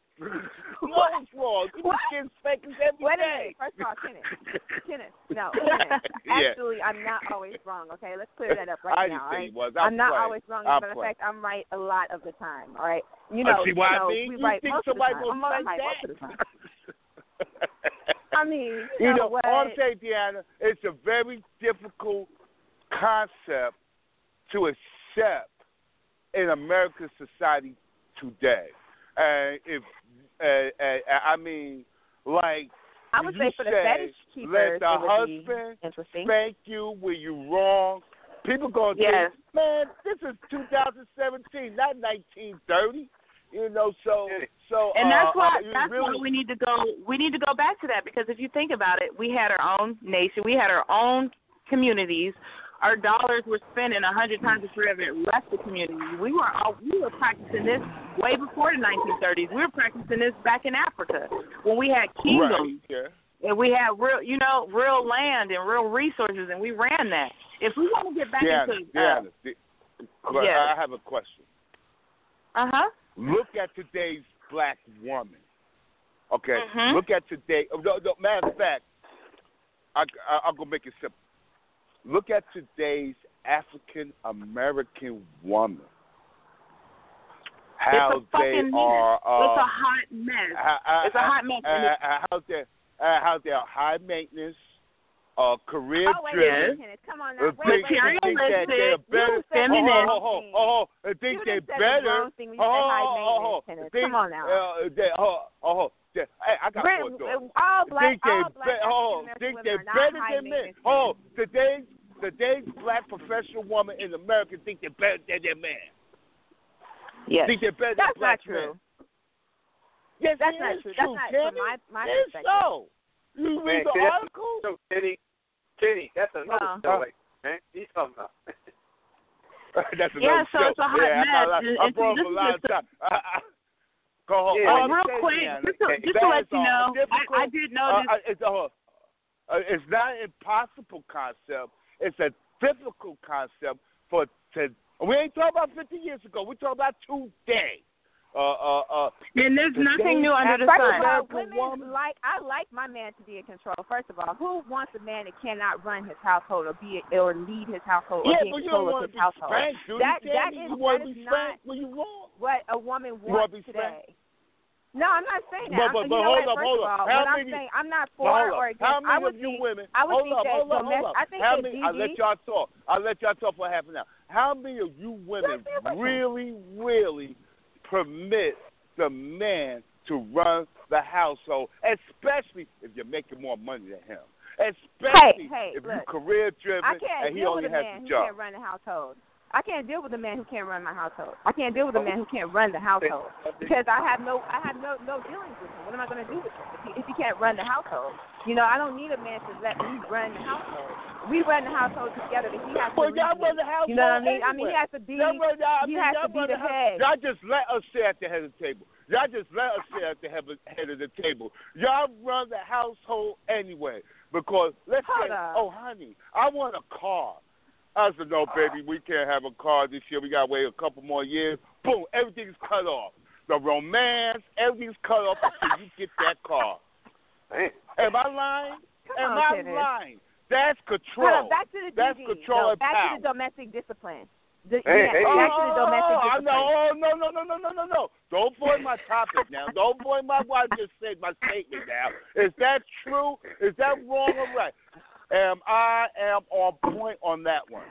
Always wrong. People What? getting spankings every Wait day. First of all, Kenneth. [laughs] Kenneth, no, Kenneth. Yeah. Actually, I'm not always wrong. Okay, let's clear that up right I now. didn't all say right? was. I'm, I'm not always wrong. I'm but in playing. fact, I'm right a lot of the time. All right. You Uh, know, see what you I mean? we You right think most of the somebody time. I'm right that? most of the time. [laughs] I mean, you you know, what? all I'm saying, Deanna, it's a very difficult concept to accept in American society today. And if, uh, uh, I mean, like, I would you say for the fetish keepers, let the husband spank you when you wrong. People gonna Yes. think, man, this is 2017, not 1930. You know, so so. And that's uh, why uh, that's really, why we need to go we need to go back to that because if you think about it, we had our own nation, we had our own communities. Our dollars were spent in a hundred times the rate of it left the community. We were all, we were practicing this way before the 1930s. We were practicing this back in Africa when we had right, kingdoms yeah. and we had real you know real land and real resources and we ran that. If we want to get back Deanna, into uh De- but yes. I have a question. Uh huh. Look at today's black woman. Okay, Mhm. look at today. No, no, matter of fact, I, I, I'm gonna make it simple. Look at today's African American woman. How they are. Uh, it's a hot mess. how, how- It's a hot mess. Uh, uh, how they uh, how they are high maintenance, uh, career Oh wait a driven. minute, Come on now. Uh, Wait, think, wait, wait. think that they're better. You said feminine. Oh, oh, oh, oh, oh, they think they're just said the better. wrong thing when you oh, oh, oh, oh, Come on now. Uh, they, oh, oh, they, hey, I got We're- four daughters. all black, think they, all black be- oh, African-American think they're better than men. Oh, today's today's black professional woman in America think they're better than their man. yes. Think they're better That's than black not true. men. Yes, That's not is true. That's not Tammy. from my my It's perspective. so. You Man, read the see, article? So Kenny, Kenny, that's another Well. story, man. He's talking about. [laughs] That's Yeah, so show. it's a hot yeah, mess, I, and- I, and brought this up a is lot of just a- time. I, I, go home. Yeah. Oh, real quick, Deanna, just to, just to let is you all know, I, I did uh, notice. uh, it's, a, uh, it's not an impossible concept. It's a difficult concept for to. We ain't talking about 50 years ago. We're talking about today. Uh, uh, uh, and there's nothing new under the First of sun. all, women woman. like I like my man to be in control. First of all, who wants a man that cannot run his household or be or lead his household or yeah, be but in you don't control want of to his be household? spanked, do That- you? that you want that be is spanked not- when you. What a woman You wanna wants be today. No, I'm not saying that. But- but- but you know hold what, up, first hold up. all, How what I'm many- saying, I'm not for or against. How many I would of you think, women? I would hold think up, that hold up, domestic. hold up. I think How that many? I'll let y'all talk. I'll let y'all talk for half an hour. How many of you women really, really permit the man to run the household, especially if you're making more money than him? Especially hey, if look. you're career driven and he only has a job. can't run the household. I can't deal with a man who can't run my household. I can't deal with a man who can't run the oh. household because I have no, I have no, no dealings with him. What am I going to do with him if he, if he can't run the household? You know, I don't need a man to let me run the household. We run the household together, but he has to. Well, y'all run the household You know what I mean? I mean, he has to be. Y'all run, y'all, I he mean, has y'all to be the house- head. Y'all just let us sit at the head of the table. Y'all just let us sit at the head of, head of the table. Y'all run the household anyway. Because let's Hold say, up. oh honey, I want a car. I said, no, baby, we can't have a car this year. We gotta wait a couple more years. Boom, everything's cut off. The romance, everything's cut off until you get that car. Am I lying? Come Am on, I Kenneth. lying? That's Hold control. on, back to the That's DD. control no, and back power. to the domestic discipline. The, Hey, yeah, hey. back to the oh, domestic oh, discipline. no, oh, no, no, no, no, no, no, no. Don't void my topic now. Don't void my what I just said, my statement now. Is that true? Is that wrong or right? Am I am on point on that one?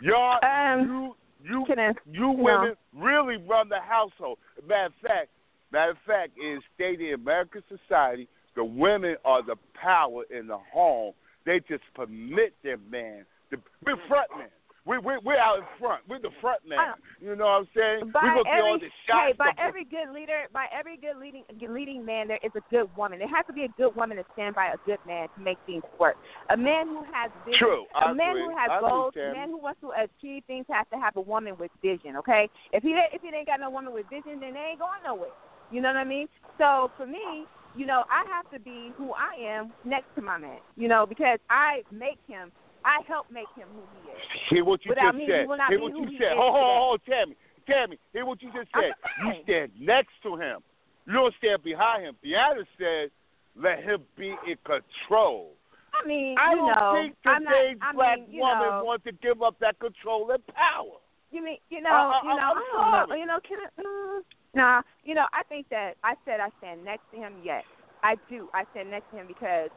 Y'all, Um, you, you, I, you women really run the household. Matter of fact, matter of fact, in state in American society, the women are the power in the home. They just permit their man. To, we're front men. We we we're out in front. We're the front man. Uh, you know what I'm saying? by we gonna be on every the shots. hey, by every good leader, by every good leading leading man, there is a good woman. There has to be a good woman to stand by a good man to make things work. A man who has vision, True. I a man agree. who has I agree, goals, a man who wants to achieve things has to have a woman with vision. Okay, if he if he ain't got no woman with vision, then they ain't going nowhere. You know what I mean? So for me, you know, I have to be who I am next to my man. You know, because I make him, I help make him who he is. Hear what you Without just me, said. not Hear what you he said. hold, today. hold, Tammy. Tammy, hear what you just said. You stand next to him. You don't stand behind him. Deanna said, let him be in control. I mean, I you don't know, think not. today's I black mean, woman know, wants to give up that control and power. You mean you know I- I- you know I know you know can I, mm, nah you know I think that I said I stand next to him yes I do I stand next to him because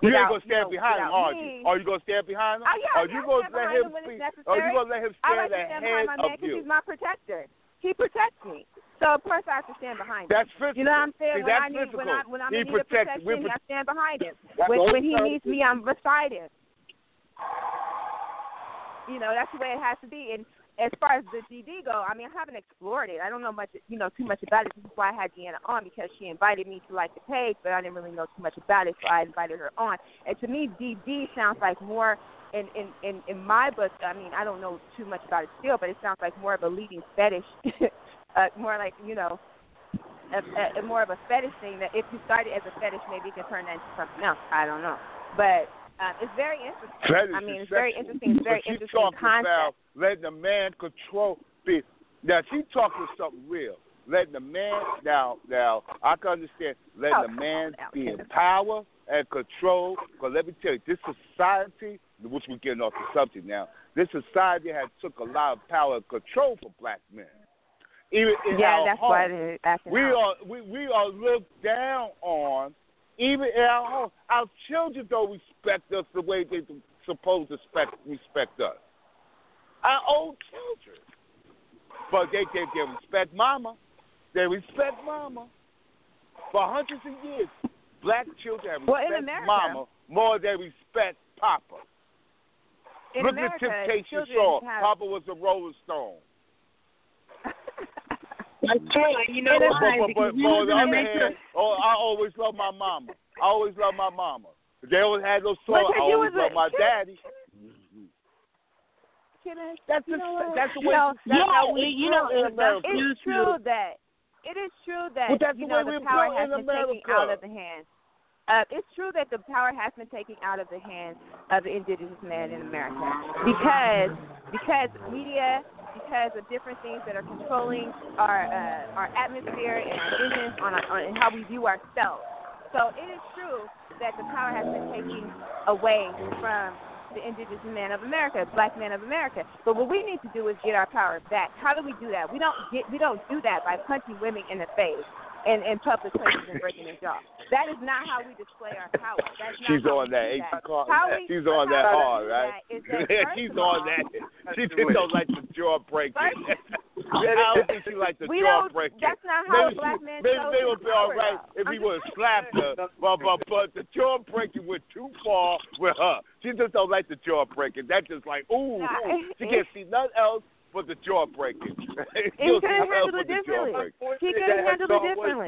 You without, ain't gonna stand you know, behind him, are you? Are you gonna stand behind him? Oh, yeah, are you gonna let him him when it's be? Are you gonna let him I stand like to stand behind my man of because you? he's my protector he protects me so of course I have to stand behind him That's physical. you know what I'm saying See, when that's I need physical. when I when I'm he in need of protects. protection We're I stand behind him when when he needs me I'm beside him you know that's the way it has to be and as far as the DD go, I mean, I haven't explored it. I don't know much, you know, too much about it. This is why I had Deanna on because she invited me to like the page, but I didn't really know too much about it, so I invited her on. And to me, DD sounds like more in in in, in my book. I mean, I don't know too much about it still, but it sounds like more of a leading fetish, [laughs] uh, more like you know. A, a, more of a fetish thing that if you start it as a fetish, maybe you can turn that into something else. I don't know, but um, it's very interesting. Fetish I mean, it's very interesting. It's very but interesting talking concept. about letting the man control. Be, now she talking something real. Letting the man now now I can understand letting Oh, the man on, be in power and control. But let me tell you, this society, which we're getting off the subject now, this society has took a lot of power and control for black men. Even in Yeah, our that's home. why they're We are we, we are looked down on, even in our home. Our children don't respect us the way they supposed to respect respect us. Our own children, but they they, they respect mama. They respect mama. For hundreds of years, black children have Well, respect America- mama more than respect papa. In Look America, at Temptation Shaw. have- Papa was a Rolling Stone. That's true. And you know It is- why? But, but, Because but, but on live the other hand, oh, I always love my mama. I always love my mama. They always had those songs. Because I always was a- love my can- daddy. Can I- That's you the know that's the You way. know, that's yeah, how we you know, in it's- America. It's true that it is true that Well, that's you the know way the power has in been taken out of the hands. Uh, it's true that the power has been taken out of the hands of the indigenous man in America because because media, because of different things that are controlling our uh, our atmosphere and our vision on, on and how we view ourselves. So it is true that the power has been taken away from the indigenous man of America, black man of America. But what we need to do is get our power back. How do we do that? We don't get we don't do that by punching women in the face in, in public places and breaking their jaw. That is not how we display our power. That's [laughs] not She's on that. that. she call- How we- She's on that hard, right? that is [laughs] that She's on all- that. [laughs] She just don't like the jaw breaking. I don't think she likes the We jaw don't. breaking. That's not how Maybe a black man maybe they would be all right if he would have slapped her, but, but but the jaw breaking went too far with her. She just don't like the jaw breaking. That's just like ooh, Nah, ooh. she can't see nothing else but the jaw breaking. [laughs] He could have handled it differently. He could have handled it differently.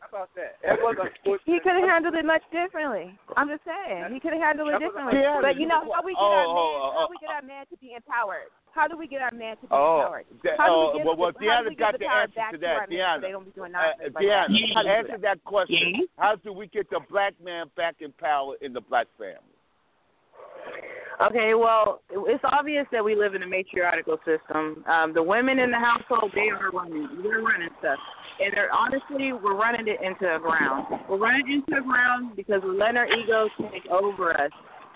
How about that? That was unfortunate. He could have handled it much differently. I'm just saying. He could have handled it differently. Yeah, But you know how we get oh, our man oh, oh, how we get our man to be empowered? How do we get our man to be Oh, empowered? that, How do oh, we get well, well, the, how do Deanna we got get the the power answer back to to that. our men Deanna, so they don't be doing uh, nonsense like Deanna, that? How do we do answer that? that question. Yeah. How do we get the black man back in power in the black family? Okay, well, it's obvious that we live in a matriarchal system. Um, the women in the household, they are running. We're running stuff. And they're, honestly, we're running it into the ground. We're running into the ground because we're letting our egos take over us.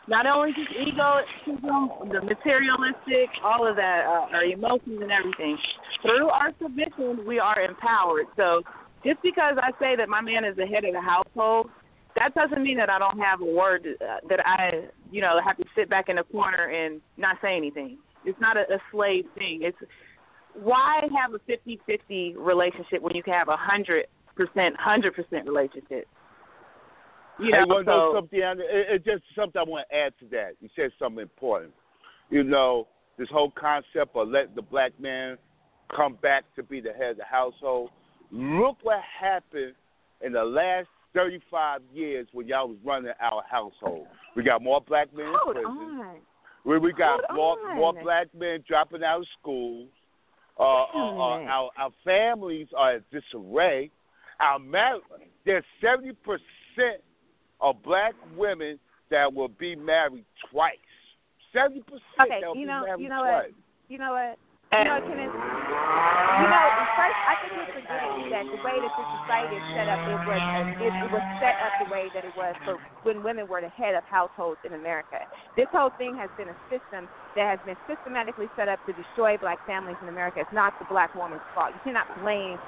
not only just egotism, the materialistic, all of that, uh, our emotions and everything. Through our submission, we are empowered. So just because I say that my man is the head of the household, that doesn't mean that I don't have a word uh, that I, you know, have to sit back in the corner and not say anything. It's not a, a slave thing. It's why have a fifty-fifty relationship when you can have a hundred percent, hundred percent relationship? You know, hey, well, so, know something? It, it's just something I want to add to that. You said something important. You know, this whole concept of letting the black man come back to be the head of the household. Look what happened in the last 35 years when y'all was running our household. We got more black men Hold in prison. on. We we got Hold more on. more black men dropping out of schools. Uh, uh, uh, our our families are in disarray. Our mar- there's seventy percent of black women that will be married twice. Seventy percent Okay, that will you be know, married you know twice. what? You know what? You know, Kenneth, you know, first, I think we're forgetting that the way that this society is set up, it was it, was set up the way that it was for when women were the head of households in America. This whole thing has been a system that has been systematically set up to destroy black families in America. It's not the black woman's fault. You cannot blame,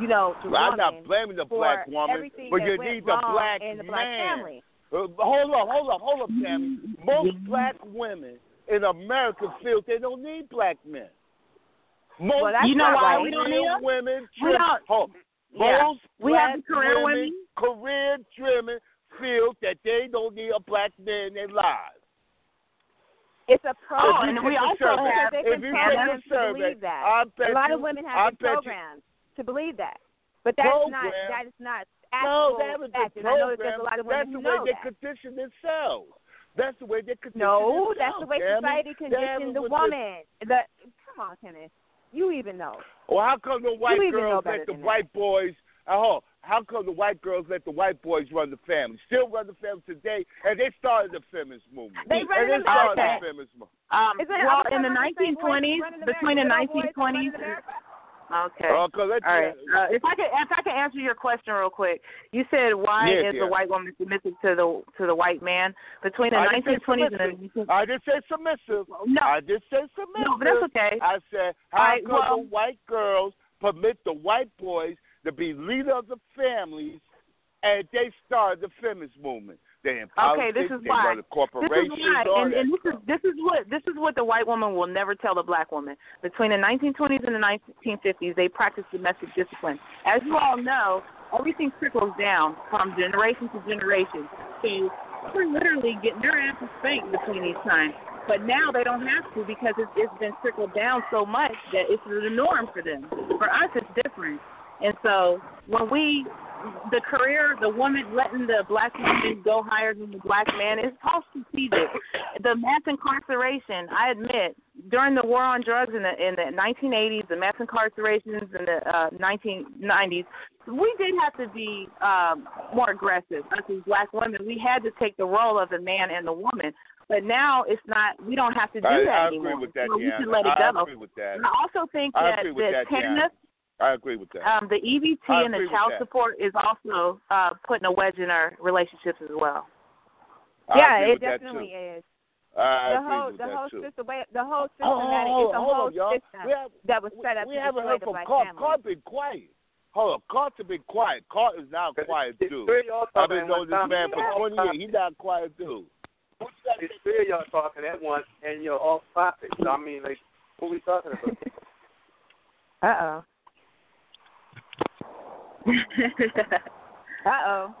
you know, the Well, I'm woman not blaming the black woman, but you need the black in the black man. family. Uh, hold up, hold up, hold up, Tammy. Most black women in America feel they don't need black men. Most Well, that's You know why right. we don't real need 'em? women, We trim- don't- hold, Yeah. most We black have career women, women. career driven, feel that they don't need a black man in their lives. It's a Oh, and we also survey, have- if you take a to survey, believe that. I bet a lot you, of women have been bet you- programmed to believe that, but that's not that is not No, actual they haven't fact. And I know that there's a lot of That's women the way know they that. condition themselves. That's the way they condition No, themselves. that's the way society They conditioned the with woman. The come on, Kenneth, you even know. Well, how come the white even girls let the than that. white boys? Oh, how come the white girls let the white boys run the family? Still run the family today, and they started the feminist movement. They run and they started America. the feminist movement. Um, Is well, in the talking about same boys 1920s, between the America, good old boys 1920s, running America? Okay. Let's- All right. Uh, if I could, if I could answer your question real quick, you said why Yes, is yeah. the white woman submissive to the to the white man between the say 1920s and the. I didn't say submissive. no, I did say submissive. no, but that's okay. I said, how right, come well- the white girls permit the white boys to be leader of the families, and they started the feminist movement? They in Okay, this is they why. run the This is why, and, and this stuff. is this is what this is what the white woman will never tell the black woman. Between the 1920s and the 1950s, they practiced domestic discipline. As you all know, everything trickles down from generation to generation. So we're literally getting their asses spanked between these times. But now they don't have to because it's, it's been trickled down so much that it's the norm for them. For us, it's different. And so when we, the career, the woman letting the black woman go higher than the black man is all strategic. The mass incarceration, I admit, during the war on drugs in the in the 1980s, the mass incarcerations in the uh, 1990s, we did have to be um, more aggressive. Us as black women, we had to take the role of the man and the woman. But now it's not. We don't have to do I, that I anymore. agree with that, so we can let it I go. agree with that. And I also think I that that, Deanna. TANF, I agree with that. um, the EBT and the child support is also uh, putting a wedge in our relationships as well. I yeah, it definitely is. I the whole with the whole too. system way the whole Oh, hold systematic it's a whole on, system We have, that was set up we to haven't heard the from black Carl. family. Carl been quiet. Hold on, Carl's been quiet. Carl is now quiet too. dude. three of y'all I've been at knowing this man for 20 years. He's not a quiet dude. It's three of y'all talking at once, and you're off topic. So I mean, like, what we talking about? [laughs] Uh oh. [laughs] Uh oh.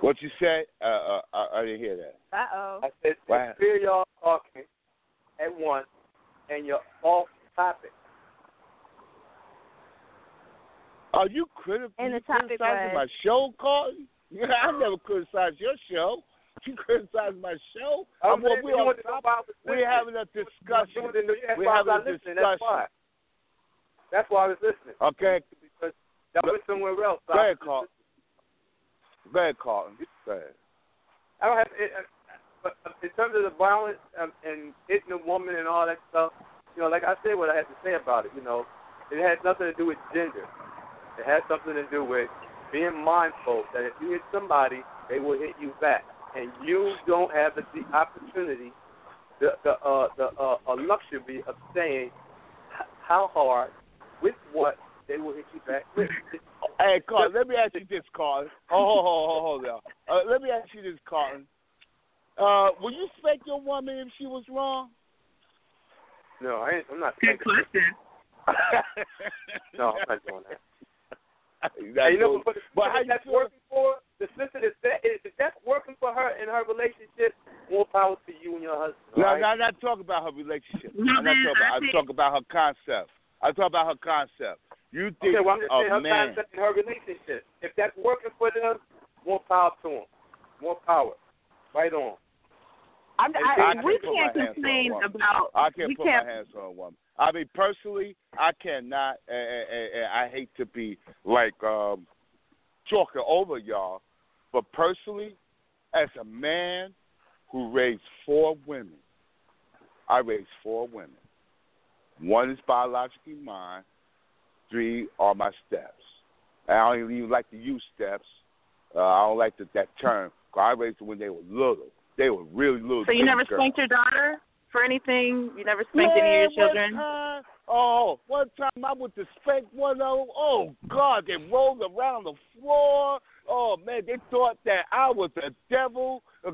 What you said? Uh, uh, I, I didn't hear that. Uh oh. I said Wow. it's three y'all talking at once, and you're off topic. Are you criti- And the topic criticizing my show, Carl? [laughs] I never criticized your show. [laughs] You criticized my show? I I'm, was we you on want to know top. why I was We're having a discussion. You didn't know- That's We're why I was having a not listening. That's discussion. That's why I was listening. Okay, Because I was somewhere else. Go ahead, was Carl. Go ahead, Carlton. Go ahead. I don't have. It, uh, but in terms of the violence um, and hitting a woman and all that stuff, you know, like I said, what I had to say about it. You know, it has nothing to do with gender. It has something to do with being mindful that if you hit somebody, they will hit you back. and you don't have the, the opportunity, the the uh, the uh, uh, luxury of saying how hard, with what they will hit you back with. [laughs] Hey, Carl, let me ask you this, Carl. Hold, hold, hold, hold, hold. Uh, let me ask you this, Carlton. Uh, will you spank your woman if she was wrong? No, I ain't, I'm not. Good question. [laughs] no, I'm not doing that. [laughs] That's Hey, you know, cool. but, But how if you that's feel- working for the sister is that if that's working for her in her relationship, more power to you and your husband. No, all right? no, I'm not talking about her relationship. No, I'm not man, talking about. I I'm talking about her concept. I'm talking about her concept. You think Okay, well, I'm just saying a her man? concept in her relationship. If that's working for them, more power to them. More power. Right on. I'm, I I, can't we put can't my complain one. about. I can't put can't. my hands on a woman. I mean, personally, I cannot. And, and, and I hate to be like um, talking over y'all, but personally, as a man who raised four women, I raised four women. One is biologically mine. Three are my steps. I don't even like to use steps. Uh, I don't like the, that term. 'cause I raised them when they were little. They were really little. So you never girls. spanked your daughter for anything? You never spanked any of your children? Time, oh, one time I went to spank one of them. Oh God, they rolled around the floor. Oh man, they thought that I was the devil. [laughs]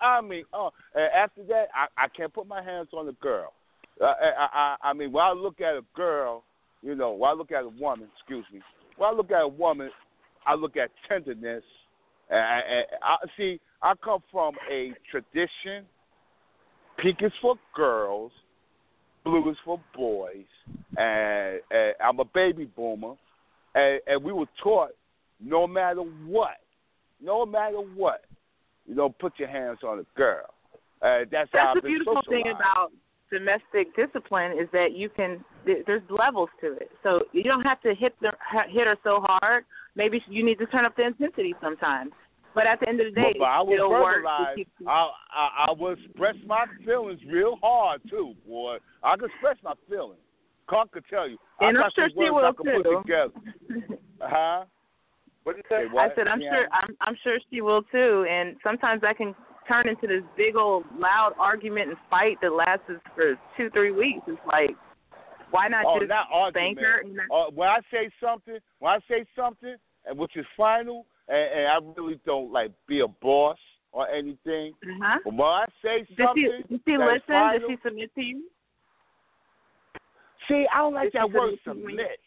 I mean, oh, and after that, I, I can't put my hands on a girl. Uh, I, I, I mean, when I look at a girl, you know, when I look at a woman, excuse me, when I look at a woman, I look at tenderness. And, and I see, I come from a tradition. Pink is for girls, blue is for boys, and, and I'm a baby boomer, and, and we were taught no matter what, no matter what, you know, put your hands on a girl. Uh, that's, how That's I've the beautiful thing about domestic discipline is that you can there's levels to it. So you don't have to hit the hit her so hard. Maybe you need to turn up the intensity sometimes. But at the end of the day, but, but I it was still works to verbalized. keep you- I, I I would express my feelings real hard too, boy. I could express my feelings. Carl could tell you. And I I'm got sure some she words I will, could too. put together. [laughs] Huh? What did you say? Say what? I said I'm Yeah. sure I'm I'm sure she will too. And sometimes I can turn into this big old loud argument and fight that lasts for two three weeks. It's like why not Oh, just not argument. her? And Uh, when I say something, when I say something, and which is final, and, and I really don't like be a boss or anything. uh-huh. But when I say Does she, something, does she listen? final, Does she submit to you? see, I don't like that word submit.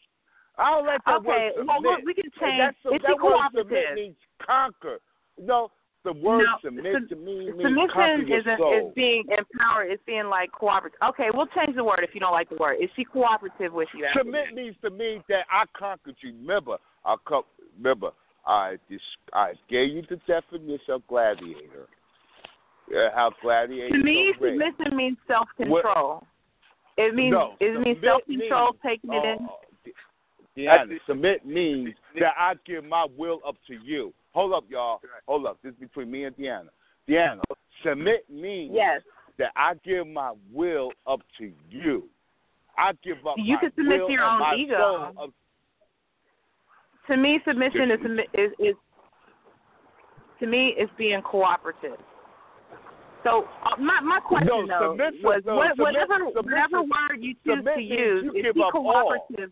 I don't like that Okay, word well, submit. look, we can change. That's, Is she that word submit means conquer. No, the word No, submit sub- to me means Submission isn't soul. is being empowered. It's being like cooperative. Okay, we'll change the word if you don't like the word. Is she cooperative with you? after Submit means to me that I conquered you. Remember, I co- remember I dis- I gave you the definition of gladiator. Yeah, how gladiators To me, submission means self control. It means no, it means self control, taking it in. oh, Deanna, submit means that I give my will up to you. Hold up, y'all. Hold up. This is between me and Deanna. Deanna, submit means Yes. that I give my will up to you. I give up You my can submit will to your own my ego. soul up To me, submission is is is to me is being cooperative. So uh, my my question No, though was no, what, submit- whatever submissive- whatever word you choose to use you is give she up all. cooperative?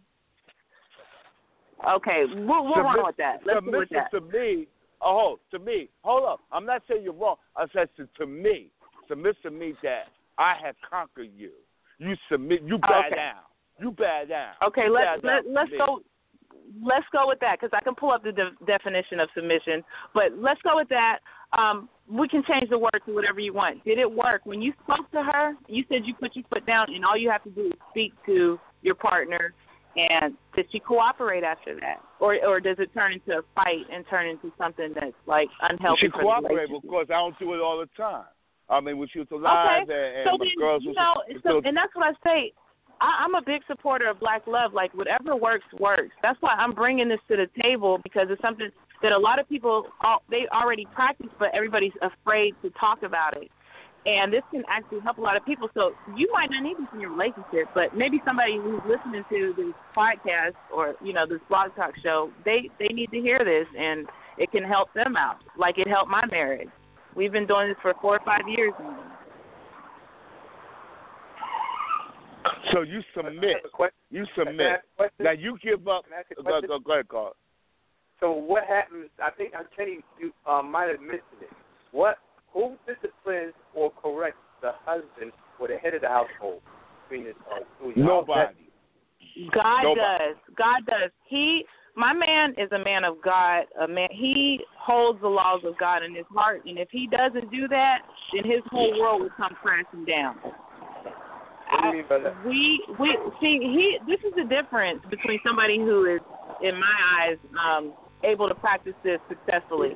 Okay, we'll we'll run with that. Let's go with that. to me. Oh, to me. Hold up. I'm not saying you're wrong. I said to, to me. Submit to me that I have conquered you. You submit. You bow Okay. down. You bow down. Okay, You let's let, down let's go. Let's go with that because I can pull up the de- definition of submission. But let's go with that. Um, we can change the word to whatever you want. Did it work when you spoke to her? You said you put your foot down, and all you have to do is speak to your partner. And did she cooperate after that, or or does it turn into a fight and turn into something that's like unhealthy? She cooperated because I don't do it all the time. I mean, when she was alive Okay, and, and so my then girls you was know, was so, still- and that's what I say. I, I'm a big supporter of black love. Like whatever works, works. That's why I'm bringing this to the table because it's something that a lot of people they already practice, but everybody's afraid to talk about it. And this can actually help a lot of people. So you might not need this in your relationship, but maybe somebody who's listening to this podcast or you know this blog talk show, they they need to hear this, and it can help them out, like it helped my marriage. We've been doing this for four or five years now. So you submit. You submit. Now you give up. Go, go, go ahead, Carl. So what happens? I think I'm Kenny. You um, might have mentioned it. What? Who disciplines or corrects the husband or the head of the household? Between his, uh, Nobody. God Nobody. does. God does. He, my man, is a man of God. A man. He holds the laws of God in his heart, and if he doesn't do that, then his whole world will come crashing down. What do you mean we we see he this is the difference between somebody who is in my eyes um able to practice this successfully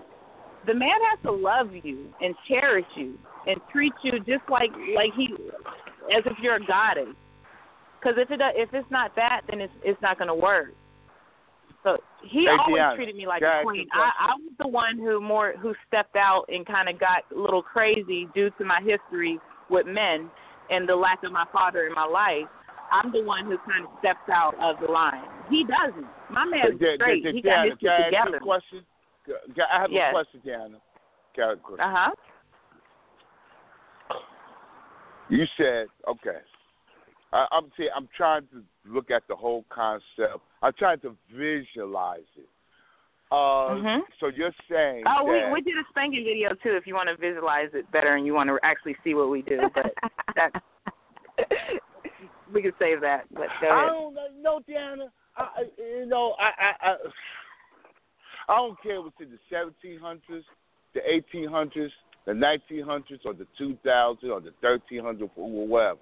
the man has to love you and cherish you and treat you just like like he as if you're a goddess because if it if it's not that then it's it's not going to work so he Hey, always Deanna, treated me like a queen i i was the one who more who stepped out and kind of got a little crazy due to my history with men and the lack of my father in my life, I'm the one who kind of steps out of the line. He doesn't. My man's da- straight. He got his shit together. question? I have Yes. a question, Deanna. Got a question. Uh huh. You said okay. I, I'm see, I'm trying to look at the whole concept. I'm trying to visualize it. Uh, Mhm. So you're saying Oh, we that we did a spanking video too. If you want to visualize it better and you want to actually see what we do, but [laughs] that we could save that. But go I don't know. I, I- you know, I, I, I, I don't care if it's in the 1700s, the 1800s, the 1900s, or the 2000s, or the 1300s, or whatever.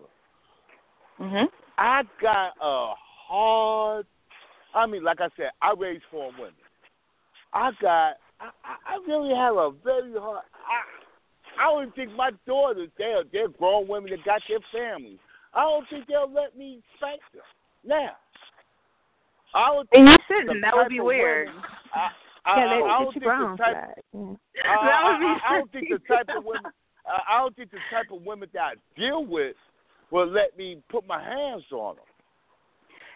Mhm. I got a hard. I mean, like I said, I raised four women. I got. I, I really have a very hard. I, I don't think my daughters. They're they're grown women that got their families. I don't think they'll let me spank them. Now, I don't And you shouldn't. That would be weird. women- I, I, yeah, I, they, I they don't think the type. Yeah. I, [laughs] That would be I, I don't think the type of women. I, I don't think the type of women that I deal with will let me put my hands on them.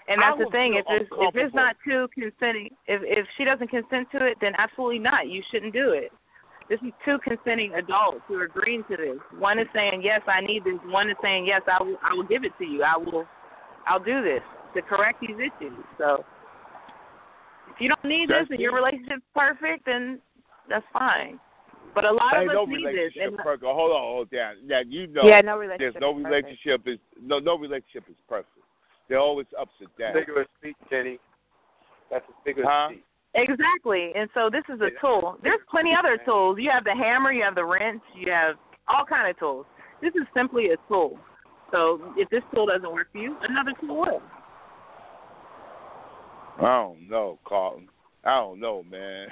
And that's the thing. If it's if it's not too consenting, if if she doesn't consent to it, then absolutely not. You shouldn't do it. This is two consenting adults who are agreeing to this. One is saying yes, I need this. One is saying yes, I will. I will give it to you. I will. I'll do this to correct these issues. So if you don't need That's this and your relationship's perfect, then that's fine. But a lot Ain't of no us need this. relationship And perfect. Hold on, hold down. Now you know yeah, no relationship. there's no is perfect. relationship is no no relationship is perfect. There are always ups and downs. Figure of speech, Kenny. That's a figure Huh? speech. Exactly. And so this is a tool. There's plenty other tools. You have the hammer, you have the wrench, you have all kind of tools. This is simply a tool. So if this tool doesn't work for you, another tool will. I don't know, Carlton. I don't know, man.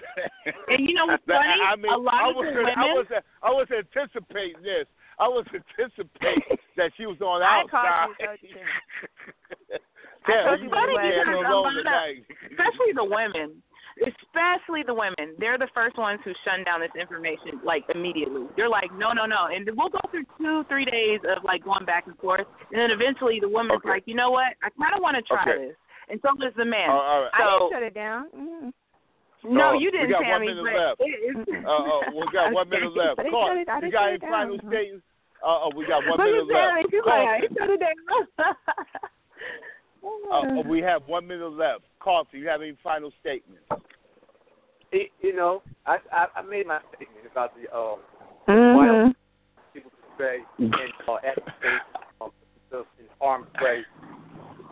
And you know what's [laughs] But, funny? I mean, a lot I of was, the women. I was, I was anticipating this. I was anticipating [laughs] that she was on the I outside. called you so too. [laughs] You you really because a lot of- especially the women. Especially the women. They're the first ones who shun down this information like immediately. They're like, no, no, no. And we'll go through two, three days of like going back and forth. And then eventually the woman's Okay. like, you know what? I kind of want to try Okay. this. And so does the man. Oh, all right. I So- didn't shut it down. Mm. No, Oh, you didn't, we got one minute left. it- Uh, uh, we [laughs] got one minute left. Carl, shut it- I you got any final statements? Uh, uh, we got one minute left. She's Carlton, like, I shut it down. [laughs] [laughs] uh, uh, we have one minute left. Carlton, you have any final statements? It, you know, I, I I made my statement about the um why Mhm. people stray and uh, at the same time, themselves in harm's way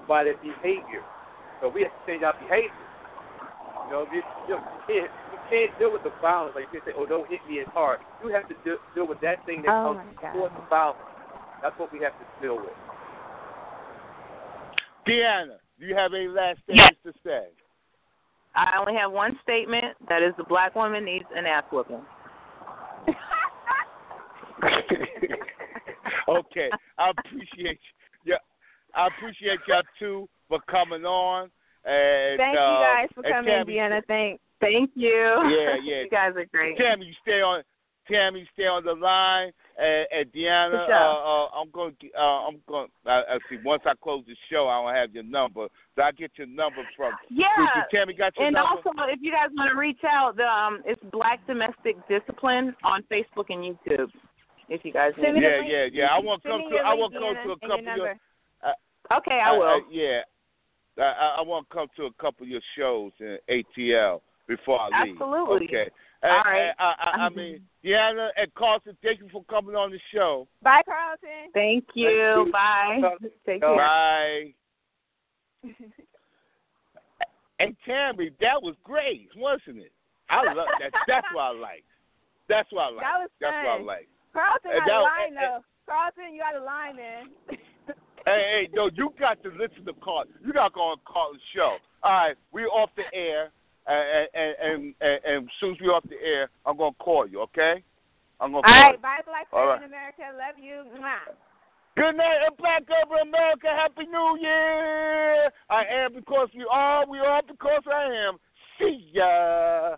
by their behavior. So we have to change our behavior. You know, you, you, can't, you can't deal with the violence like you can say, oh, don't hit me as hard. You have to deal, deal with that thing that Oh, comes my God. before the violence. That's what we have to deal with. Deanna, do you have any last Yes. statements to say? I only have one statement. That is, the black woman needs an ass whooping. [laughs] okay, I appreciate you. Yeah, I appreciate y'all too for coming on. And Thank uh, you guys for and coming, Tammy, Deanna. Thank. Thank you. Yeah, [laughs] yeah. you guys are great. Tammy, you stay on. Tammy, stay on the line, and, and Deanna, sure. uh, uh, I'm going. to Uh, I'm going. Uh, uh, see, once I close the show, I don't have your number, so I get your number from. Yeah. Did Tammy got your And number? also, if you guys want to reach out, the, um, it's Black Domestic Discipline on Facebook and YouTube. If you guys need. yeah, yeah, yeah. I want to come to. I want to come to a and couple of your. number. Okay, I will. yeah. I, I, I want to come to a couple of your shows in ATL before I leave. Absolutely. Okay. All And- right. and I, I, I mean, [laughs] Deanna and uh, Carlton, thank you for coming on the show. Bye, Carlton. Thank you. you. Bye. Take care. Bye. [laughs] And Tammy, that was great, wasn't it? I love that. That's what I like. That's what I like. That was That's what I fun. like. Carlton And got a line though. Carlton, you got a line, man. [laughs] Hey, hey, no, you got to listen to Carl. You got to go on Carl's show. All right, we're off the air, and and and, and, and as soon as we're off the air, I'm gonna call you. Okay? I'm gonna All right, you. bye, Black All right. in America. Love you. Mwah. Good night, and Black over America. Happy New Year. I am because we are. We are because I am. See ya.